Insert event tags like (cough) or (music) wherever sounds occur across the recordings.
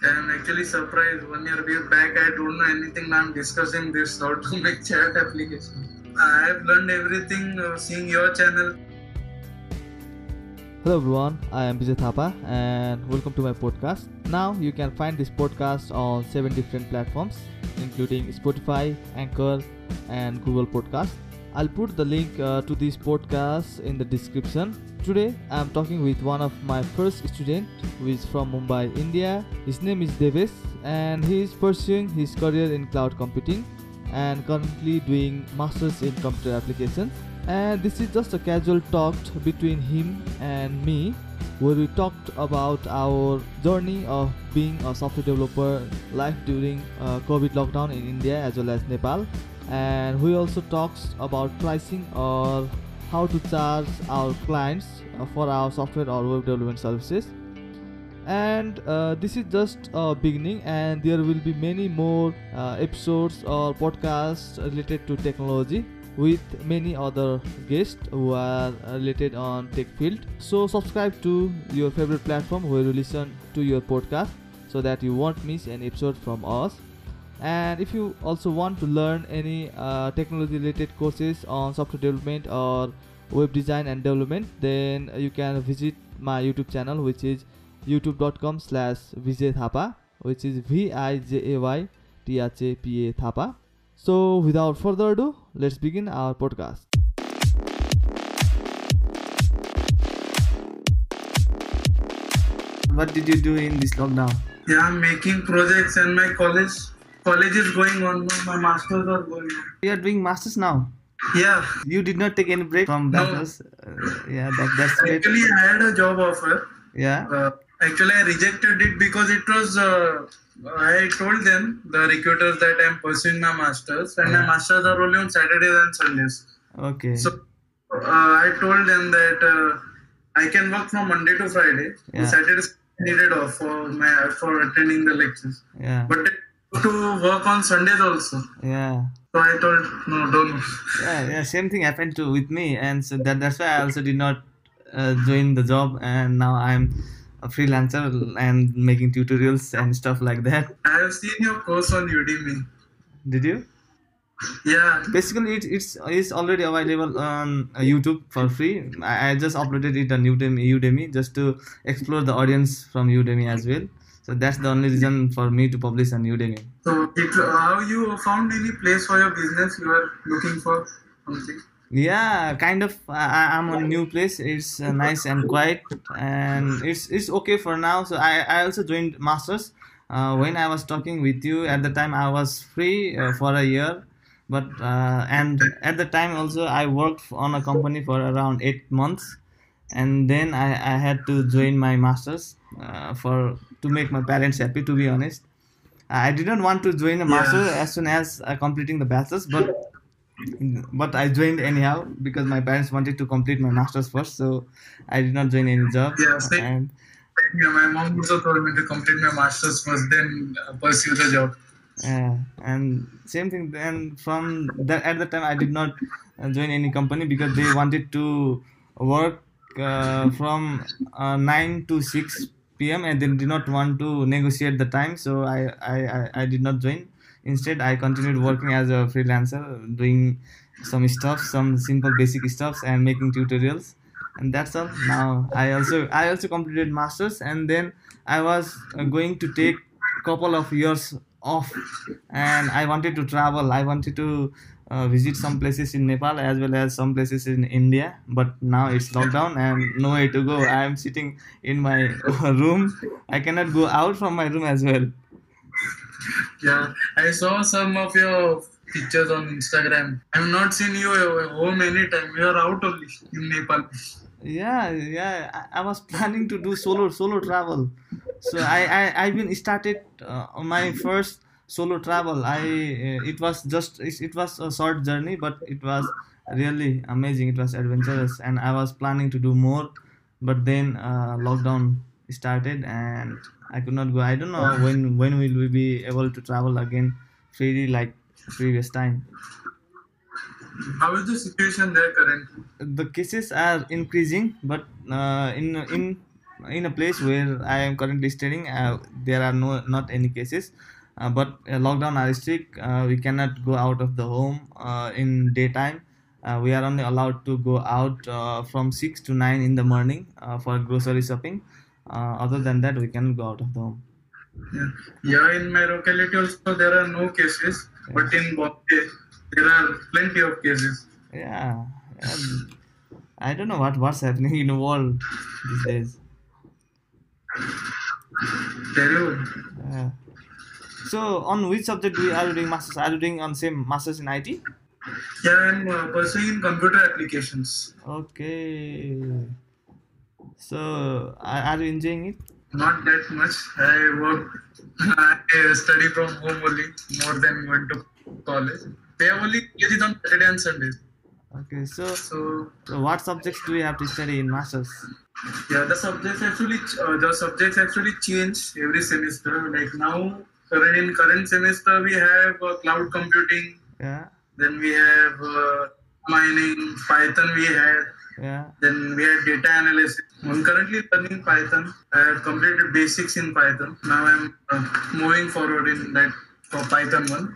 I'm actually surprised. One year back, I don't know anything. I'm discussing this how to (laughs) make chat application. I have learned everything uh, seeing your channel. Hello everyone, I am Vijay Thapa and welcome to my podcast. Now you can find this podcast on seven different platforms, including Spotify, Anchor, and Google Podcast. I'll put the link uh, to this podcast in the description. Today I'm talking with one of my first student who is from Mumbai, India. His name is Devesh and he is pursuing his career in cloud computing and currently doing masters in computer applications. And this is just a casual talk between him and me where we talked about our journey of being a software developer life during uh, COVID lockdown in India as well as Nepal and we also talks about pricing or how to charge our clients uh, for our software or web development services. And uh, this is just a beginning and there will be many more uh, episodes or podcasts related to technology with many other guests who are related on tech field. So subscribe to your favorite platform where you listen to your podcast so that you won't miss an episode from us and if you also want to learn any uh, technology related courses on software development or web design and development then you can visit my youtube channel which is youtube.com slash vijay thapa which is v-i-j-a-y t-h-a-p-a thapa so without further ado let's begin our podcast. What did you do in this lockdown? Yeah, I'm making projects and my college college is going on. now, My masters are going on. You are doing masters now. Yeah, You did not take any break from No. bachelor's. Uh, yeah, that, that's great. actually I had a job offer. Yeah. Uh, actually, I rejected it because it was. Uh, I told them the recruiters that I'm pursuing my masters, and my masters are only on Saturdays and Sundays. Okay. So uh, I told them that uh, I can work from Monday to Friday. Yeah. Saturdays needed off for my for attending the lectures, yeah. but to work on Sundays also. Yeah. So I told no, don't. Yeah. Yeah. Same thing happened to with me, and so that that's why I also did not uh, join the job, and now I'm a freelancer and making tutorials and stuff like that. I have seen your course on Udemy. Did you? Yeah, Basically, it, it's it's already available on uh, YouTube for free. I, I just uploaded it on Udemy, Udemy just to explore the audience from Udemy as well. So that's the only reason for me to publish on Udemy. So, it, how you found any place for your business? You are looking for something. Yeah, kind of. I, I'm on new place. It's uh, nice and quiet, and it's it's okay for now. So I, I also joined masters. Uh, when I was talking with you at the time, I was free uh, for a year, but uh, and at the time also I worked on a company for around eight months, and then I, I had to join my masters uh, for to make my parents happy. To be honest, I did not want to join a master Yeah. as soon as uh, completing the bachelors, but but I joined anyhow because my parents wanted to complete my masters first, so I did not join any job. Yeah, same. And Yeah, my mom also told me to complete my masters first, then uh, pursue the job. uh, and same thing. Then from that at the time, I did not uh, join any company because they wanted to work uh, from uh, nine to six p.m. and they did not want to negotiate the time, so I I, I, did not join. Instead, I continued working as a freelancer, doing some stuff, some simple basic stuffs, and making tutorials. And that's all. Now I also I also completed masters, and then I was going to take couple of years off, and I wanted to travel. I wanted to visit some places in Nepal as well as some places in India. But now it's lockdown and nowhere to go. I am sitting in my (laughs) room. I cannot go out from my room as well. Yeah, I saw some of your pictures on Instagram. I have not seen you uh, home anytime. You are out only in Nepal. yeah yeah I, I was planning to do solo solo travel so i i i've been started uh, on my first solo travel i uh, it was just it, it was a short journey but it was really amazing it was adventurous and i was planning to do more but then uh, lockdown started and i could not go i don't know when when will we be able to travel again freely like previous time How is the situation there currently? the cases are increasing but uh, in in in a place where I am currently studying. Uh, there are no not any cases, uh, but uh, lockdown are strict. Uh, we cannot go out of the home uh, in daytime. Uh, we are only allowed to go out uh, from six to nine in the morning uh, for grocery shopping. Uh, other than that, we cannot go out of the home. Yeah. yeah, in my locality also there are no cases, but in Bombay there are plenty of cases. Yeah, yeah. I don't know what what's happening in the world these days. Terrible. Yeah. So, on which subject we are you doing masters? Are you doing on same masters in IT? Yeah, I'm uh, pursuing computer applications. Okay. So, are, are you enjoying it? Not that much. I work, (laughs) I study from home only more than going to college. They have only classes on Saturday and Sunday. Okay. So, So so what subjects do we have to study in masters? yeah, the subjects actually uh, the subjects actually change every semester. Like now, current in current semester we have uh, cloud computing. Yeah. Then we have uh, mining, Python. We had Yeah. Then we had data analysis. I'm currently learning Python. I have completed basics in Python. Now I'm uh, moving forward in that for Python one.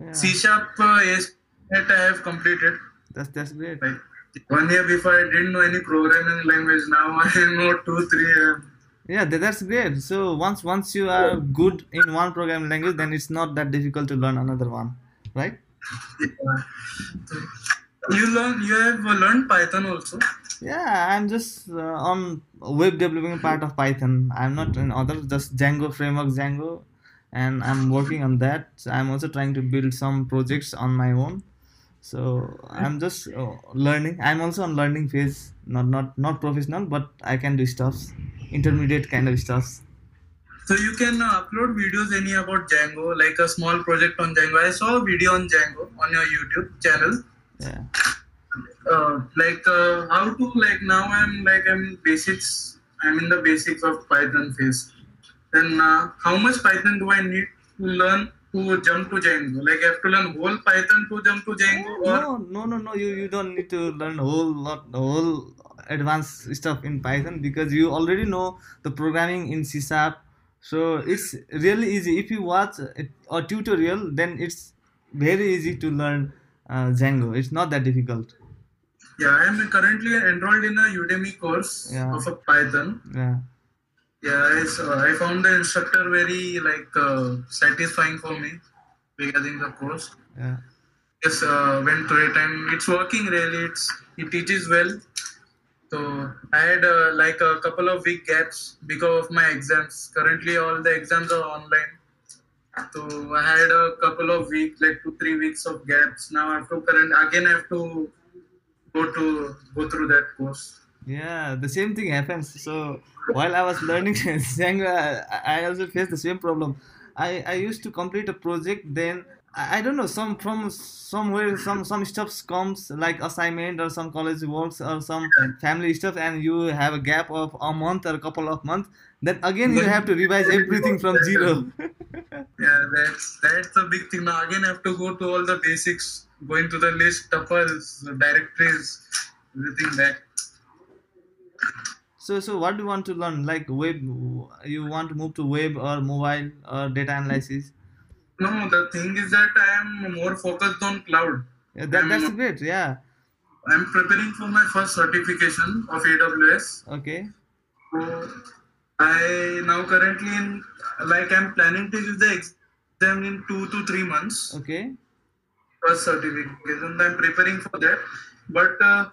yeah. C sharp uh, yes, that I have completed. That's that's great. Like one year before, I didn't know any programming language. Now (laughs) I know two, three. Yeah, that, that's great. So once once you are good in one programming language, then it's not that difficult to learn another one, right? You learn. You have learned Python also. Yeah, I'm just uh, on web developing part of Python. I'm not in other just Django framework Django, and I'm working on that. I'm also trying to build some projects on my own. So I'm just uh, learning. I'm also on learning phase. Not not not professional, but I can do stuffs, intermediate kind of stuff. So you can uh, upload videos any about Django, like a small project on Django. I saw a video on Django on your YouTube channel. Yeah. uh, like uh, how to like now I'm like I'm basics I'm in the basics of Python phase. Then uh, how much Python do I need to learn to jump to Django? Like I have to learn whole Python to jump to Django, or No, no, no, no. You you don't need to learn whole lot, whole advanced stuff in Python because you already know the programming in C Sharp. So it's really easy. If you watch a, a tutorial, then it's very easy to learn uh, Django. It's not that difficult. yeah, I am currently enrolled in a Udemy course Yeah. of a Python. Yeah. Yeah, I, saw, I found the instructor very like uh, satisfying for me regarding the course. Yeah. Yes, uh, went through it and it's working really. It's it teaches well. So I had uh, like a couple of week gaps because of my exams. Currently, all the exams are online. So I had a couple of weeks, like two three weeks of gaps. Now I have to current again. I have to go to go through that course. Yeah, the same thing happens. So while I was learning (laughs) Django, I, I also faced the same problem. I, I used to complete a project, then I, don't know some from somewhere some some stuff comes like assignment or some college works or some family stuff, and you have a gap of a month or a couple of months. Then again you have to revise everything from zero. Yeah, that's that's a big thing. Now again, I have to go to all the basics, going to the list, tuples, directories, everything back. so so what do you want to learn? Like web, you want to move to web or mobile or data analysis? No, the thing is that I am more focused on cloud. Yeah, that, that's Um, great. Yeah. I'm preparing for my first certification of AWS. Okay. So I now currently in like I'm planning to use the exam in two to three months. Okay. First certification. I'm preparing for that. But uh,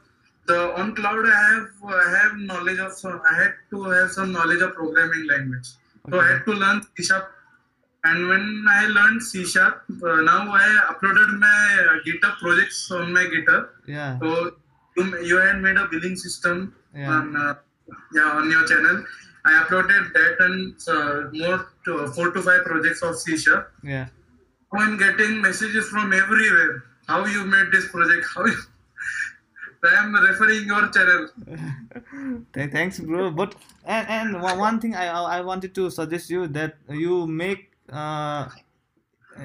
the on cloud I have I have knowledge of some, I had to have some knowledge of programming language. So I Okay. had to learn C sharp. And when I learned C sharp, uh, now I uploaded my uh, GitHub projects on my GitHub. Yeah. So you, you had made a billing system Yeah. on uh, yeah on your channel. I uploaded that and uh, more to, four to five projects of C sharp. Yeah. I'm getting messages from everywhere. How you made this project? How you... (laughs) I am referring your channel. (laughs) Thanks, bro. But and and one one thing I I wanted to suggest you that you make uh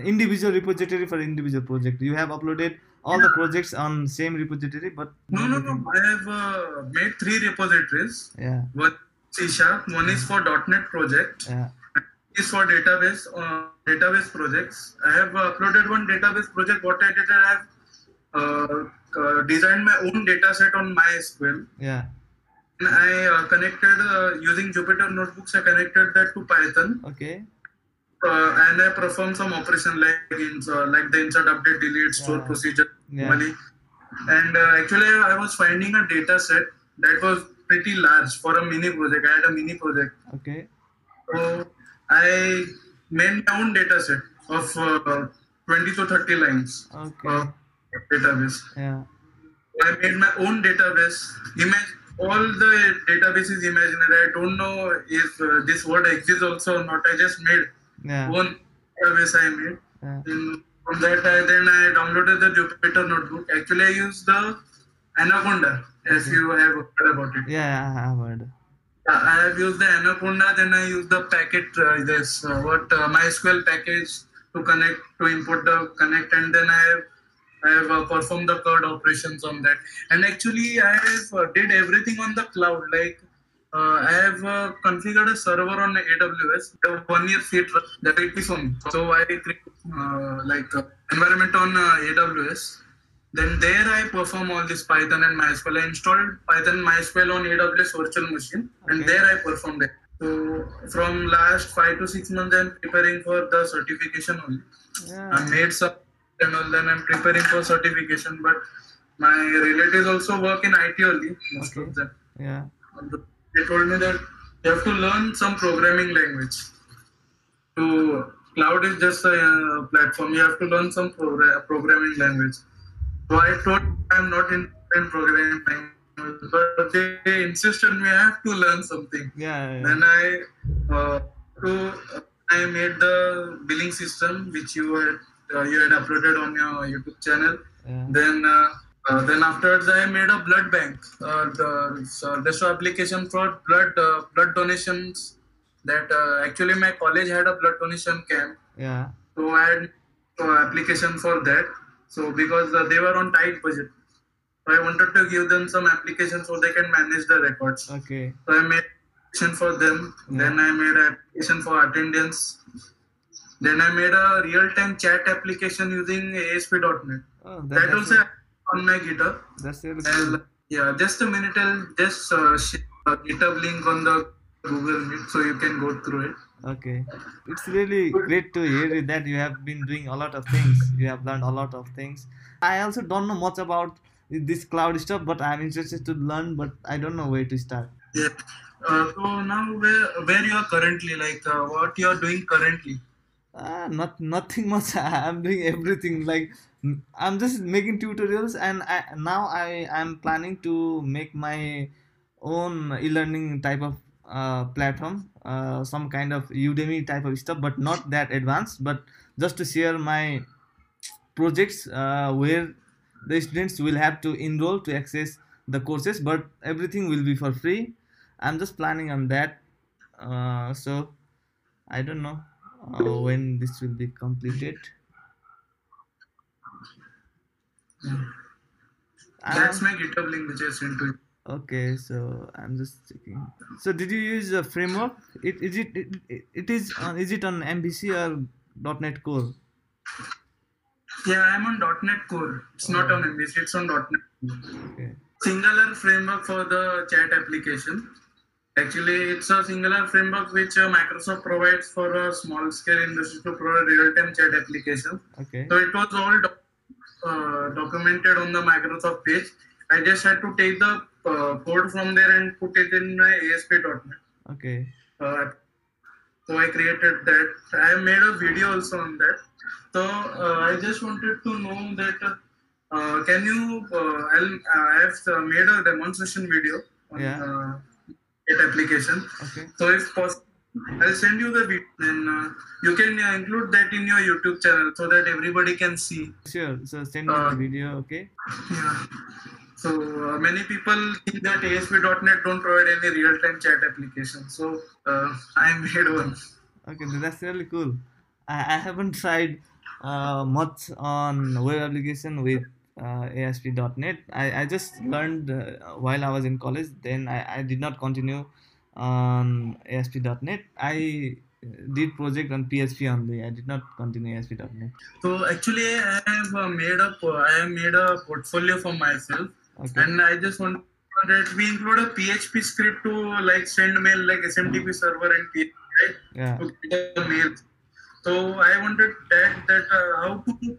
individual repository for individual project. You have uploaded all the projects on same repository, but No, no, no. I have uh, made three repositories. yeah, One C sharp, one is for .NET project, Yeah. is for database uh, database projects. I have uh, uploaded one database project. What I did, I have uh, uh, designed my own data set on MySQL. Yeah. And I uh, connected uh, using Jupyter notebooks. I connected that to Python, Okay. Uh, and I performed some operation like uh, like the insert, update, delete, store procedure, Yeah. money. And uh, actually, I was finding a data set that was pretty large for a mini project. I had a mini project. Okay. So I made my own data set of uh, 20 to 30 lines Okay. of database. Yeah. I made my own database. Imagine all the database is imaginary. I don't know if uh, this word exists also or not. I just made Yeah. one database I made. Yeah. And from that, I, then I downloaded the Jupyter notebook. Actually, I used the Anaconda. If Okay. you have heard about it. Yeah. I have heard. I have used the Anaconda, then I use the packet, uh, this uh, what uh, MySQL package to connect to import the connect, and then I have I have uh, performed the CRUD operations on that. And actually, I have uh, did everything on the cloud. Like uh, I have uh, configured a server on AWS, the one year free trial directly for me. So I create uh, like uh, environment on uh, AWS. Then there I perform all this Python and MySQL. I installed Python MySQL on AWS virtual machine, and there I performed it. So from last five to six months, I'm preparing for the certification only. I made some and all, then I'm preparing for certification. But my relatives also work in IT only, most Okay. of them. Yeah. They told me that you have to learn some programming language. To cloud is just a uh, platform. You have to learn some progra- programming language. So I told I'm not in, in programming language, but they insisted me I have to learn something. Yeah. yeah. Then I uh, to I made the billing system which you had uh, you had uploaded on your YouTube channel. Yeah. Then uh, uh, then afterwards I made a blood bank. Uh, the so this application for blood uh, blood donations. That uh, actually my college had a blood donation camp, Yeah. so I had application for that. So because uh, they were on tight budget, so I wanted to give them some application so they can manage the records. Okay. So I made application for them. Yeah. Then I made application for attendance. Then I made a real-time chat application using ASP.NET. Oh, that, That also on my GitHub. that's really And cool. yeah, just a minute. I'll just uh, share a GitHub link on the Google Meet so you can go through it. Okay. It's really great to hear that you have been doing a lot of things. You have learned a lot of things. I also don't know much about this cloud stuff, but I'm interested to learn, but I don't know where to start. Yeah. Uh, so now where where you are currently, like uh, what you are doing currently? Ah, not nothing much. (laughs) I'm doing everything. Like I'm just making tutorials, and I, now I am planning to make my own e-learning type of uh, platform, uh, some kind of Udemy type of stuff, but not that advanced. But just to share my projects uh, where the students will have to enroll to access the courses, but everything will be for free. I'm just planning on that. Uh, so I don't know uh, when this will be completed. That's Um, my GitHub link which I sent to you. okay, so I'm just checking. So did you use a framework? It is it it, it- is on is it on MVC or .NET Core? Yeah, I'm on .NET Core. It's not on MVC. It's on .NET. Okay. SignalR framework for the chat application. Actually, it's a SignalR framework which uh, Microsoft provides for a small scale industry to provide real-time chat application. Okay. So it was all uh, documented on the Microsoft page. I just had to take the uh, code from there and put it in my ASP.NET. Okay. Uh, so I created that. I made a video also on that. So uh, I just wanted to know that uh, can you? Uh, I'll, I have made a demonstration video on Yeah. uh, it application. Okay. So if possible, I'll send you the video and uh, you can uh, include that in your YouTube channel so that everybody can see. Sure. So send me Uh, the video. Okay. Yeah. So uh, many people think that ASP.NET don't provide any real-time chat application. So uh, I made one. Okay. That's really cool. I, I haven't tried uh, much on web application with uh, ASP.NET. I, I just learned uh, while I was in college. Then I, I did not continue on ASP.NET. I did project on PHP only. I did not continue ASP.NET. So actually, I have uh, made up. Uh, I have made a portfolio for myself, Okay. and I just want that we include a PHP script to like send mail like SMTP server and PHP right? Yeah. to mail. So I wanted that that uh, how to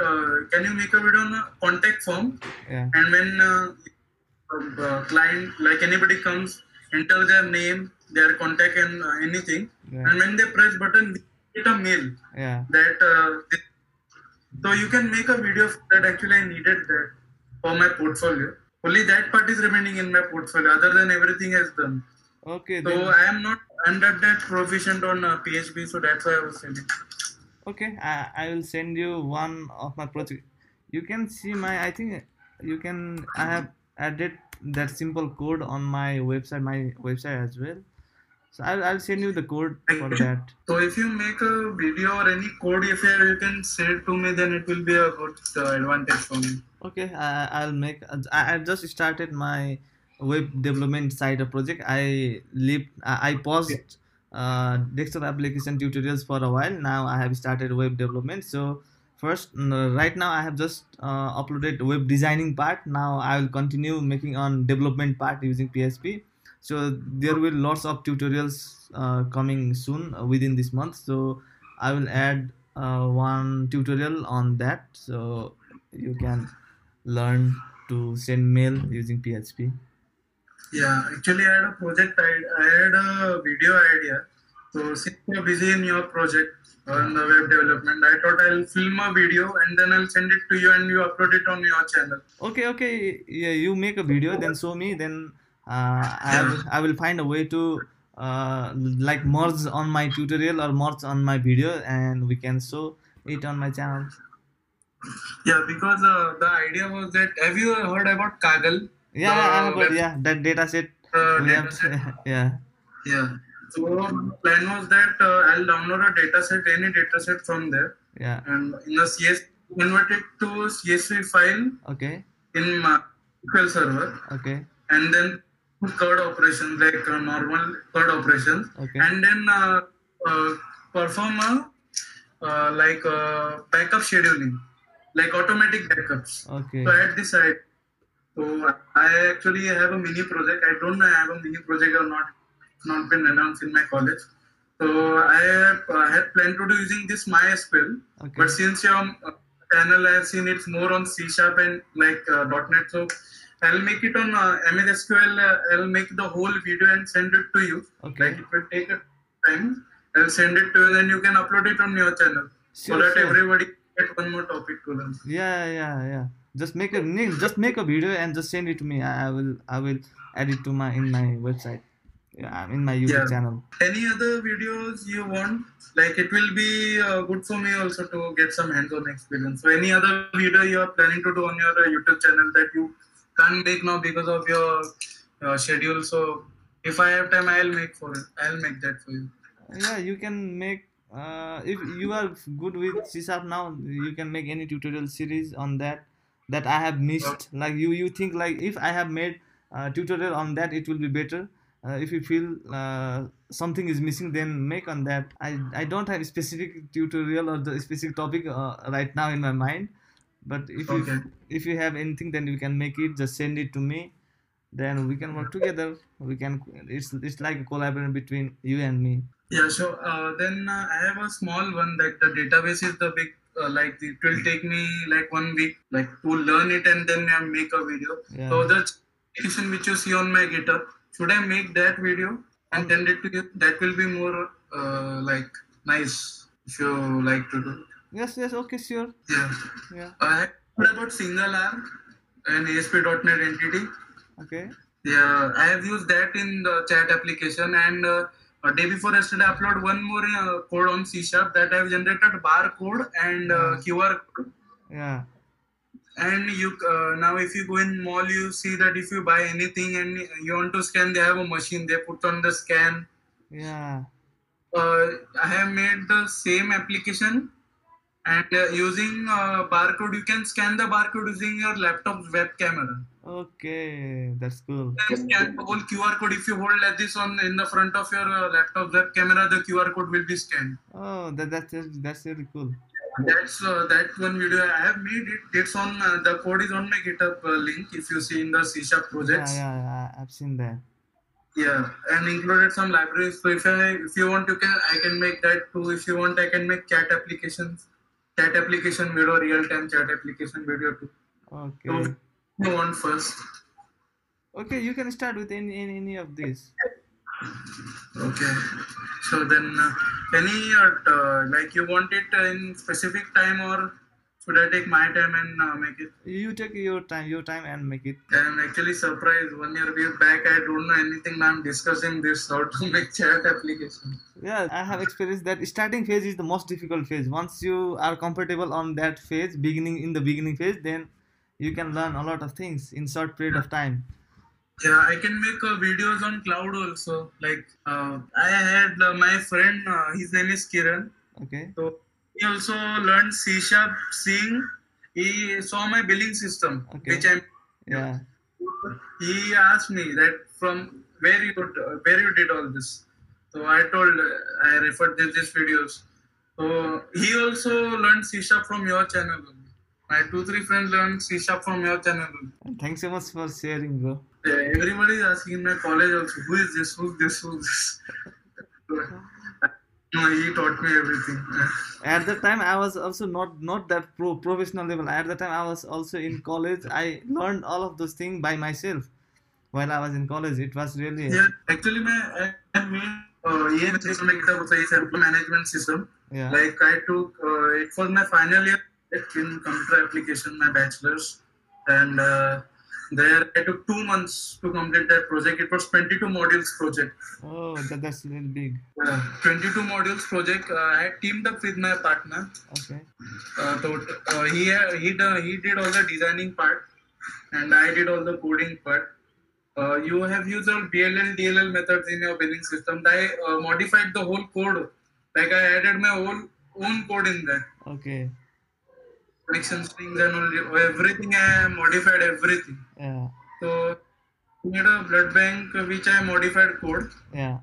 uh, can you make a video on a contact form Yeah. and when uh, uh, client like anybody comes enter their name their contact and uh, anything Yeah. and when they press button we get a mail Yeah. that uh, so you can make a video that actually i needed that for my portfolio only that part is remaining in my portfolio other than everything is done Okay. so Then, i am not under that proficient on uh, php so that's why i was saying okay. I, I will send you one of my project. You can see my. I think you can. I have added that simple code on my website. My website as well. So I'll, I'll send you the code for that. so if you make a video or any code if you can say it to me then it will be a good uh, advantage for me Okay, I, I'll make. I, I just started my web development side of project. I leave. I, I paused uh, desktop application tutorials for a while. Now I have started web development. So first, right now I have just uh, uploaded web designing part. Now I will continue making on development part using PHP. So there will lots of tutorials uh, coming soon uh, within this month. So I will add uh, one tutorial on that. So you can learn to send mail using PHP. Yeah, actually, I had a project. I, I had a video idea. So since you're busy in your project on the web development, I thought I'll film a video and then I'll send it to you and you upload it on your channel. Okay, okay. Yeah, you make a video, then show me. Then uh, I will, I will find a way to uh, like merge on my tutorial or merge on my video, and we can show it on my channel. Yeah, because uh, the idea was that have you heard about Kaggle? Yeah, I The have got, yeah, that data set. Uh, we have, dataset. (laughs) yeah, Yeah. So plan was that uh, I'll download a dataset, any dataset from there, yeah. and in the CS convert it to CSV file Okay, in my SQL server. okay, and then CRUD operations like uh, normal CRUD operations. Okay, and then uh, uh, perform a uh, like uh, backup scheduling like automatic backups. Okay. so at this side so i actually have a mini project. I don't know i have a mini project or not not been announced in my college so i have uh, had planned to do using this mysql Okay. but since your uh, channel I have seen it's more on C sharp and like uh, .NET, so I'll make it on uh, MS SQL. Uh, I'll make the whole video and send it to you. Okay. Like it will take a time. I'll send it to you, then you can upload it on your channel so that sure. everybody get one more topic to learn. Yeah, yeah, yeah. Just make a just make a video and just send it to me. I I will I will add it to my in my website. Yeah, in my YouTube Yeah. channel. Any other videos you want? Like it will be uh, good for me also to get some hands-on experience. So any other video you are planning to do on your uh, YouTube channel that you can't make now because of your uh, schedule. So if I have time, I'll make for it. I'll make that for you. Yeah, you can make. Uh, if you are good with C sharp now, you can make any tutorial series on that that I have missed. Like you, you think like if I have made a tutorial on that, it will be better. Uh, if you feel uh, something is missing, then make on that. I, I don't have a specific tutorial or the specific topic uh, right now in my mind. But if Okay. you if you have anything, then you can make it. Just send it to me. Then we can work together. We can. It's it's like a collaboration between you and me. Yeah. So uh, then uh, I have a small one that the database is the big. Uh, like it will take me like one week like to learn it and then I make a video. Yeah. So the application which you see on my GitHub, should I make that video and send it to you? That will be more uh, like nice if you like to do. it. Yes, yes, okay, sure. Yeah. Yeah, I have heard about SignalR and ASP.NET entity. okay. Yeah, I have used that in the chat application and uh, a day before yesterday, I upload one more uh, code on C Sharp that I have generated barcode and uh, QR code. Yeah, And you uh, now, if you go in mall, you see that if you buy anything and you want to scan, they have a machine. They put on the scan. yeah, Uh, I have made the same application and uh, using uh, barcode, you can scan the barcode using your laptop's web camera. Okay, that's cool. You can scan the whole QR code. If you hold like this on in the front of your uh, laptop web camera, the QR code will be scanned. Oh, that that's that's really cool. That's uh, that one video I have made it. It's on uh, the code is on my GitHub uh, link. If you see in the C Sharp Yeah, projects. yeah, yeah, I've seen that. Yeah, and included some libraries. So if I if you want, you can I can make that too. If you want, I can make chat applications, chat application video, real time chat application video too. Okay. So you want first? Okay, you can start with any any, any of these. Okay. So then, uh, any uh, like you want it in specific time or should I take my time and uh, make it? You take your time, your time, and make it. I'm actually surprised. One year back, I don't know anything. Now I'm discussing this how to (laughs) make chat application. Yeah, I have experienced that starting phase is the most difficult phase. Once you are comfortable on that phase, beginning in the beginning phase, then you can learn a lot of things in short period of time. Yeah, I can make uh, videos on cloud also. Like uh, I had uh, my friend, uh, his name is Kiran. Okay. So he also learned C sharp, seeing. He saw my billing system, Okay. which I'm. Yeah. He asked me that from where you could, uh, where you did all this. So I told, uh, I referred to these videos. So he also learned C sharp from your channel. My two three friends learned C sharp from your channel. thanks so much for sharing, bro. Everybody is asking in my college also, who is this, who's this, who's this? (laughs) no, he taught me everything. At that time, I was also not not that pro professional level. At that time, I was also in college. I learned all of those things by myself while I was in college. It was really Yeah, actually, my I made like it was a employee management system. yeah. Like I took, uh, it was my final year in computer application, my bachelor's, and uh, there I took two months to complete that project. It was 22 modules project. Oh, that, that's really big. Uh, 22 modules project. Uh, I had teamed up with my partner. Okay. Uh, so uh, he he done, he did all the designing part, and I did all the coding part. Uh, you have used all BLL DLL methods in your billing system. I uh, modified the whole code. Like I added my own own code in there. Okay. Connection strings and all everything. I modified everything. Yeah. So made a blood bank which I modified code. Yeah.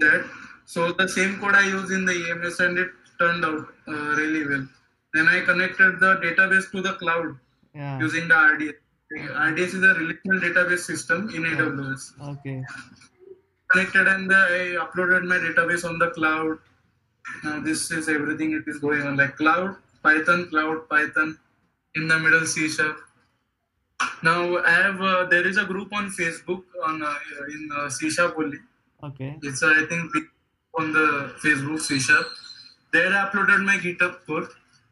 that. So the same code I use in the EMS and it turned out uh, really well. Then I connected the database to the cloud Yeah. using the RDS. RDS is a relational database system in AWS. Okay. Connected and the, I uploaded my database on the cloud. Now this is everything it is going on like cloud, Python, cloud, Python, in the middle C sharp. Now I have uh, there is a group on Facebook on uh, in uh, C sharp only. Okay. It's uh, I think on the Facebook C sharp. There I uploaded my GitHub code.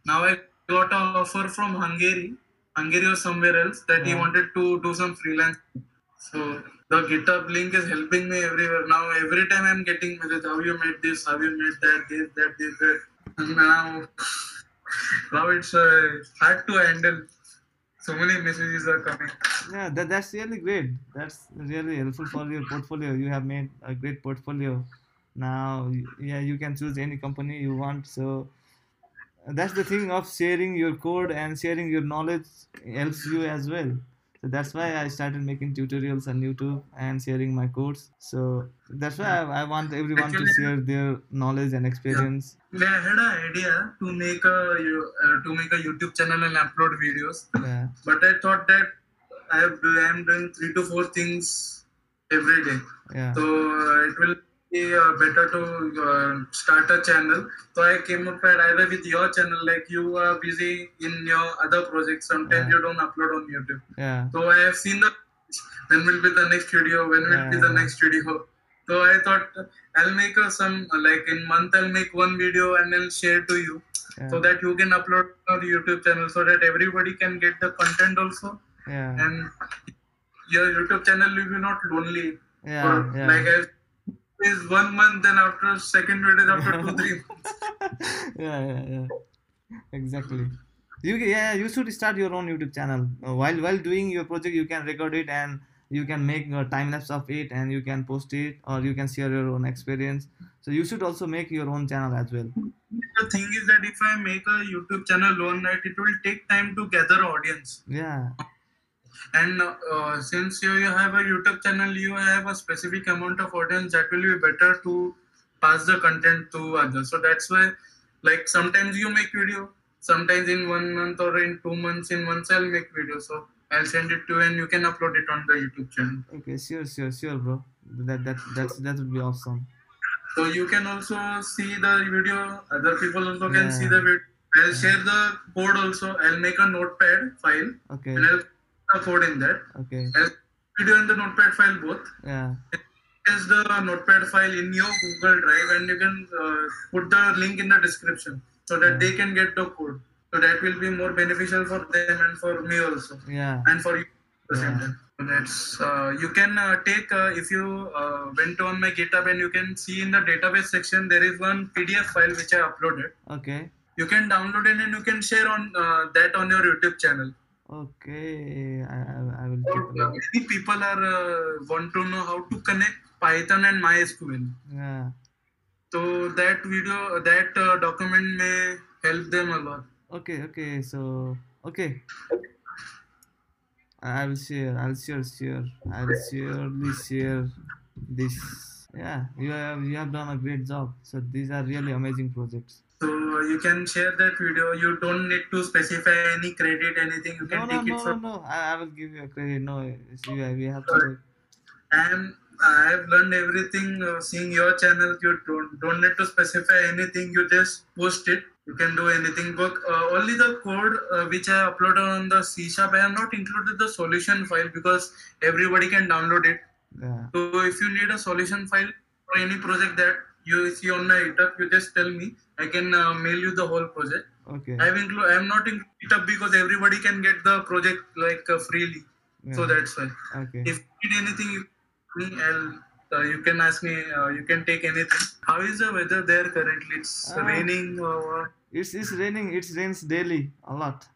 Now I got an offer from Hungary, Hungary or somewhere else that he wanted to do some freelance. So the GitHub link is helping me everywhere. Now every time I'm getting messages, how you made this, how you made that, this, that, this, that. And (laughs) now, now it's uh, hard to handle. So many messages are coming. Yeah, that, that's really great. That's really helpful for your portfolio. You have made a great portfolio. Now, yeah, you can choose any company you want. So that's the thing of sharing your code and sharing your knowledge helps you as well. So that's why I started making tutorials on YouTube and sharing my codes. So that's why I, I want everyone to share their knowledge and experience. I had an idea to make a uh, to make a YouTube channel and upload videos. Yeah. but I thought that I am doing three to four things every day, Yeah. so uh, it will uh, better to uh, start a channel. So I came up with either with your channel, like you are busy in your other projects. Sometimes Yeah. you don't upload on YouTube. Yeah. So I have seen the when will be the next video, when will be the next video. So I thought I'll make a, some like in month I'll make one video and I'll share to you Yeah. so that you can upload on YouTube channel so that everybody can get the content also Yeah. and your YouTube channel will be not lonely. Yeah. Or Yeah. Like I is one month, then after second video is after two three months. (laughs) yeah, yeah, yeah. Exactly. You yeah, you should start your own YouTube channel. Uh, while while doing your project, you can record it and you can make a time lapse of it and you can post it or you can share your own experience so you should also make your own channel as well The thing is that if I make a YouTube channel alone, right, it will take time to gather audience. yeah And uh, since you, you have a YouTube channel, you have a specific amount of audience that will be better to pass the content to others. So that's why, like sometimes you make video, sometimes in one month or in two months, in months I'll make video. So I'll send it to you and you can upload it on the YouTube channel. okay sure sure sure bro that that that's that would be awesome So you can also see the video. Other people also can see the video. I'll share the code also. I'll make a notepad file okay and I'll put the code in that. okay I'll video and the notepad file both. yeah Is the notepad file in your Google Drive and you can uh, put the link in the description so that Yeah. they can get the code. So that will be more beneficial for them and for me also yeah and for you. at the same Yeah. time. So that's uh, you can uh, take uh, if you uh, went on my GitHub and you can see in the database section there is one PDF file which I uploaded. okay You can download it and you can share on uh, that on your YouTube channel. Okay i i, I will Or, take a many people are uh, want to know how to connect Python and MySQL. yeah So that video, that uh, document may help them a lot. okay okay so okay I will share. I'll share. Share. I'll surely share this. Yeah, you have you have done a great job. So these are really amazing projects. So you can share that video. You don't need to specify any credit, anything. You No, can no, take no, it no, from. no. I, I will give you a credit. No, we have to. And I have learned everything uh, seeing your channel. You don't don't need to specify anything. You just post it. You can do anything. But uh, only the code uh, which I uploaded on the C Sharp, I have not included the solution file because everybody can download it. Yeah. So if you need a solution file for any project that you see on my GitHub, you just tell me. I can uh, mail you the whole project. Okay. I have include. I am not in GitHub because everybody can get the project like uh, freely. So that's why. Okay. If you need anything, you, me, I'll. Uh, you can ask me. Uh, you can take anything. How is the weather there currently? It's Uh, raining. Or, It's it's raining. It rains daily a lot.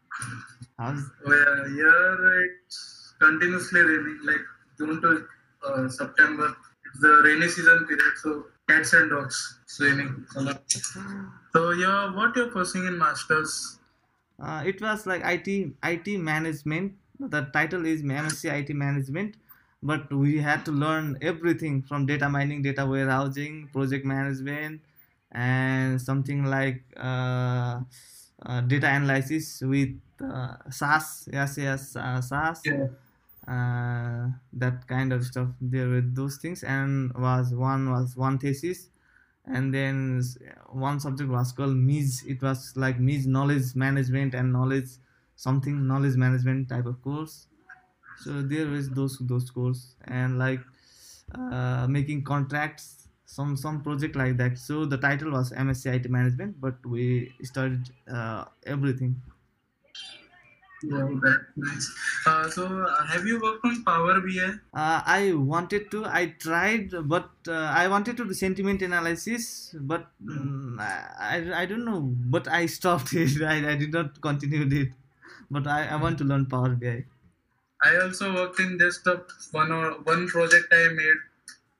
How's where here it's continuously raining. Like June to uh, September. It's the rainy season period. So cats and dogs. It's raining a lot. So yeah, what you're pursuing in masters? uh, it was like IT IT management. The title is MSc IT management, but we had to learn everything from data mining, data warehousing, project management, and something like uh, uh, data analysis with uh, SAS. Yes, yes, uh, SAS. Yeah. uh, that kind of stuff there were those things and was one was one thesis and then one subject was called MIS it was like MIS knowledge management and knowledge something knowledge management type of course. So there was those those course. And like uh, making contracts some some project like that. So the title was MSc IT management but we studied uh, everything That's nice. Uh, so uh, have you worked on Power BI? Uh, I wanted to. I tried, but uh, I wanted to do sentiment analysis, but mm, I, I I don't know. But I stopped (laughs) it. I, I did not continue it. But I, I want to learn Power BI. I also worked in just one or one project I made,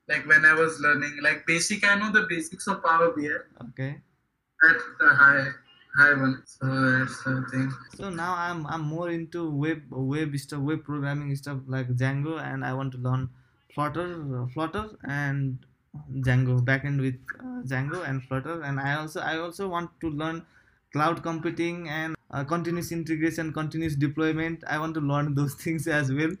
like when I was learning, like basic. I know the basics of Power BI. Okay. That's the high, high one. So the. So now I'm I'm more into web web stuff, web programming stuff like Django, and I want to learn Flutter, Flutter and Django backend with uh, Django and Flutter, and I also I also want to learn cloud computing and uh, continuous integration, continuous deployment. I want to learn those (laughs) things as well.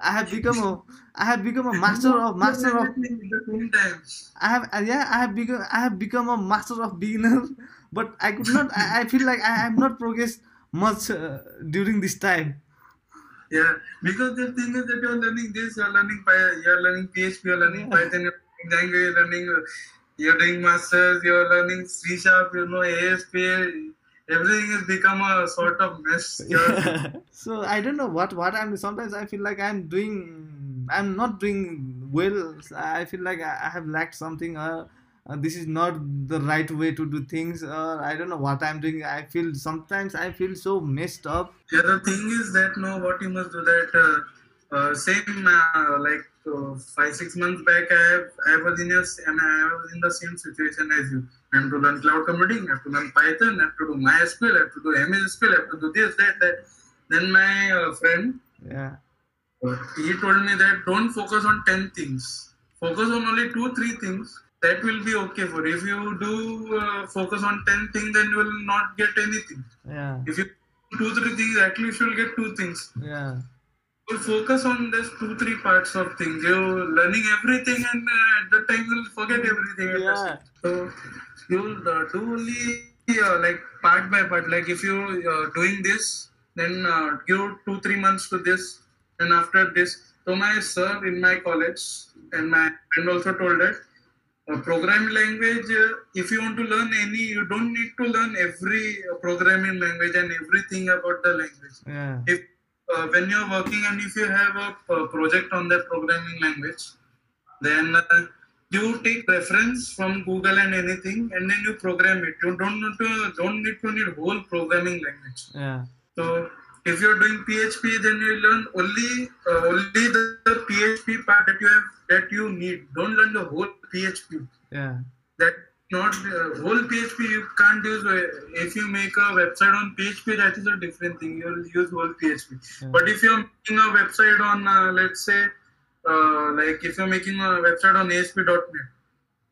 I have become a I have become a master (laughs) of master of at the same time. I have uh, yeah I have become I have become a master of beginner, (laughs) but I could not. I, I feel like I have not progressed much uh, during this time. Yeah, because the thing is that you're learning this, you're learning you're learning PHP, you're learning Yeah. Python, you're learning Django, you're learning, uh, you're doing masters, you're learning C sharp, you know ASP. Everything has become a sort of mess. You're- (laughs) so I don't know what what I'm. Sometimes I feel like I'm doing. I'm not doing well. I feel like I I have lacked something. Uh, uh, this is not the right way to do things. Or I don't know what I'm doing. I feel sometimes I feel so messed up. Yeah, the thing is that no, what you must do that uh, uh, same uh, like uh, five six months back, I have I was in a s- and I was in the same situation as you. I have to learn cloud computing, I have to learn Python, I have to do MySQL, I have to do MS SQL, I have to do this that that. Then my uh, friend yeah. uh, he told me that don't focus on 10 things. Focus on only two three things. That will be okay for you. if you do uh, focus on 10 things then you will not get anything. Yeah. If you do two three things at least you will get two things. Yeah. You focus on this two three parts of things. You learning everything and uh, at the time you'll forget everything Yeah. So you'll uh, do only uh, like part by part. Like if you uh, doing this then uh, give two three months to this and after this. So my sir in my college and my friend also told that uh, programming language uh, if you want to learn any you don't need to learn every uh, programming language and everything about the language. Yeah. If uh, when you're working and if you have a project on that programming language then uh, you take reference from google and anything and then you program it. You don't need to don't need to need whole programming language. Yeah. So if you're doing php then you learn only uh, only the, the php part that you have that you need. Don't learn the whole php yeah. That not uh, whole PHP you can't use uh, if you make a website on PHP that is a different thing. You'll use whole PHP Yeah. but if you're making a website on uh, let's say uh, like if you're making a website on ASP.NET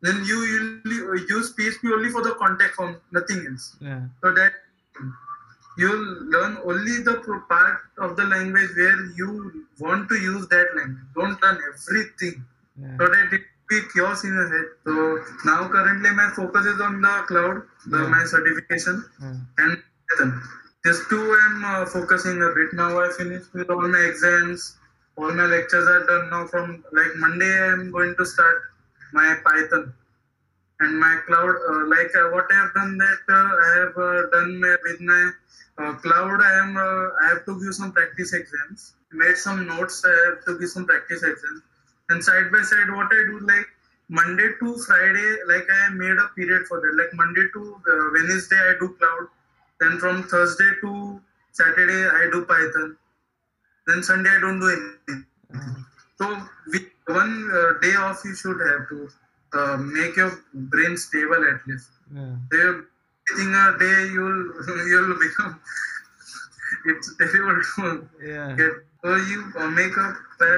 then you will use PHP only for the context form nothing else yeah so that you'll learn only the part of the language where you want to use that language don't learn everything yeah so that it be chaos in your head. So now currently my focus is on the cloud, the, Yeah. my certification yeah and Python. This two I'm uh, focusing a bit now. I finished with all my exams. All my lectures are done now. From like Monday, I'm going to start my Python and my cloud. Uh, like uh, what I have done that uh, I have uh, done my, with my uh, cloud. I am uh, I have to give some practice exams. Made some notes. I have to give some practice exams. And side by side, what I do like Monday to Friday, like I made a period for that. Like Monday to Wednesday, I do cloud. Then from Thursday to Saturday, I do Python. Then Sunday, I don't do anything. uh, So one uh, day off, you should have to uh, make your brain stable at least. yeah There, a day, you'll (laughs) you'll become. (laughs) It's terrible to yeah get. So you uh, make a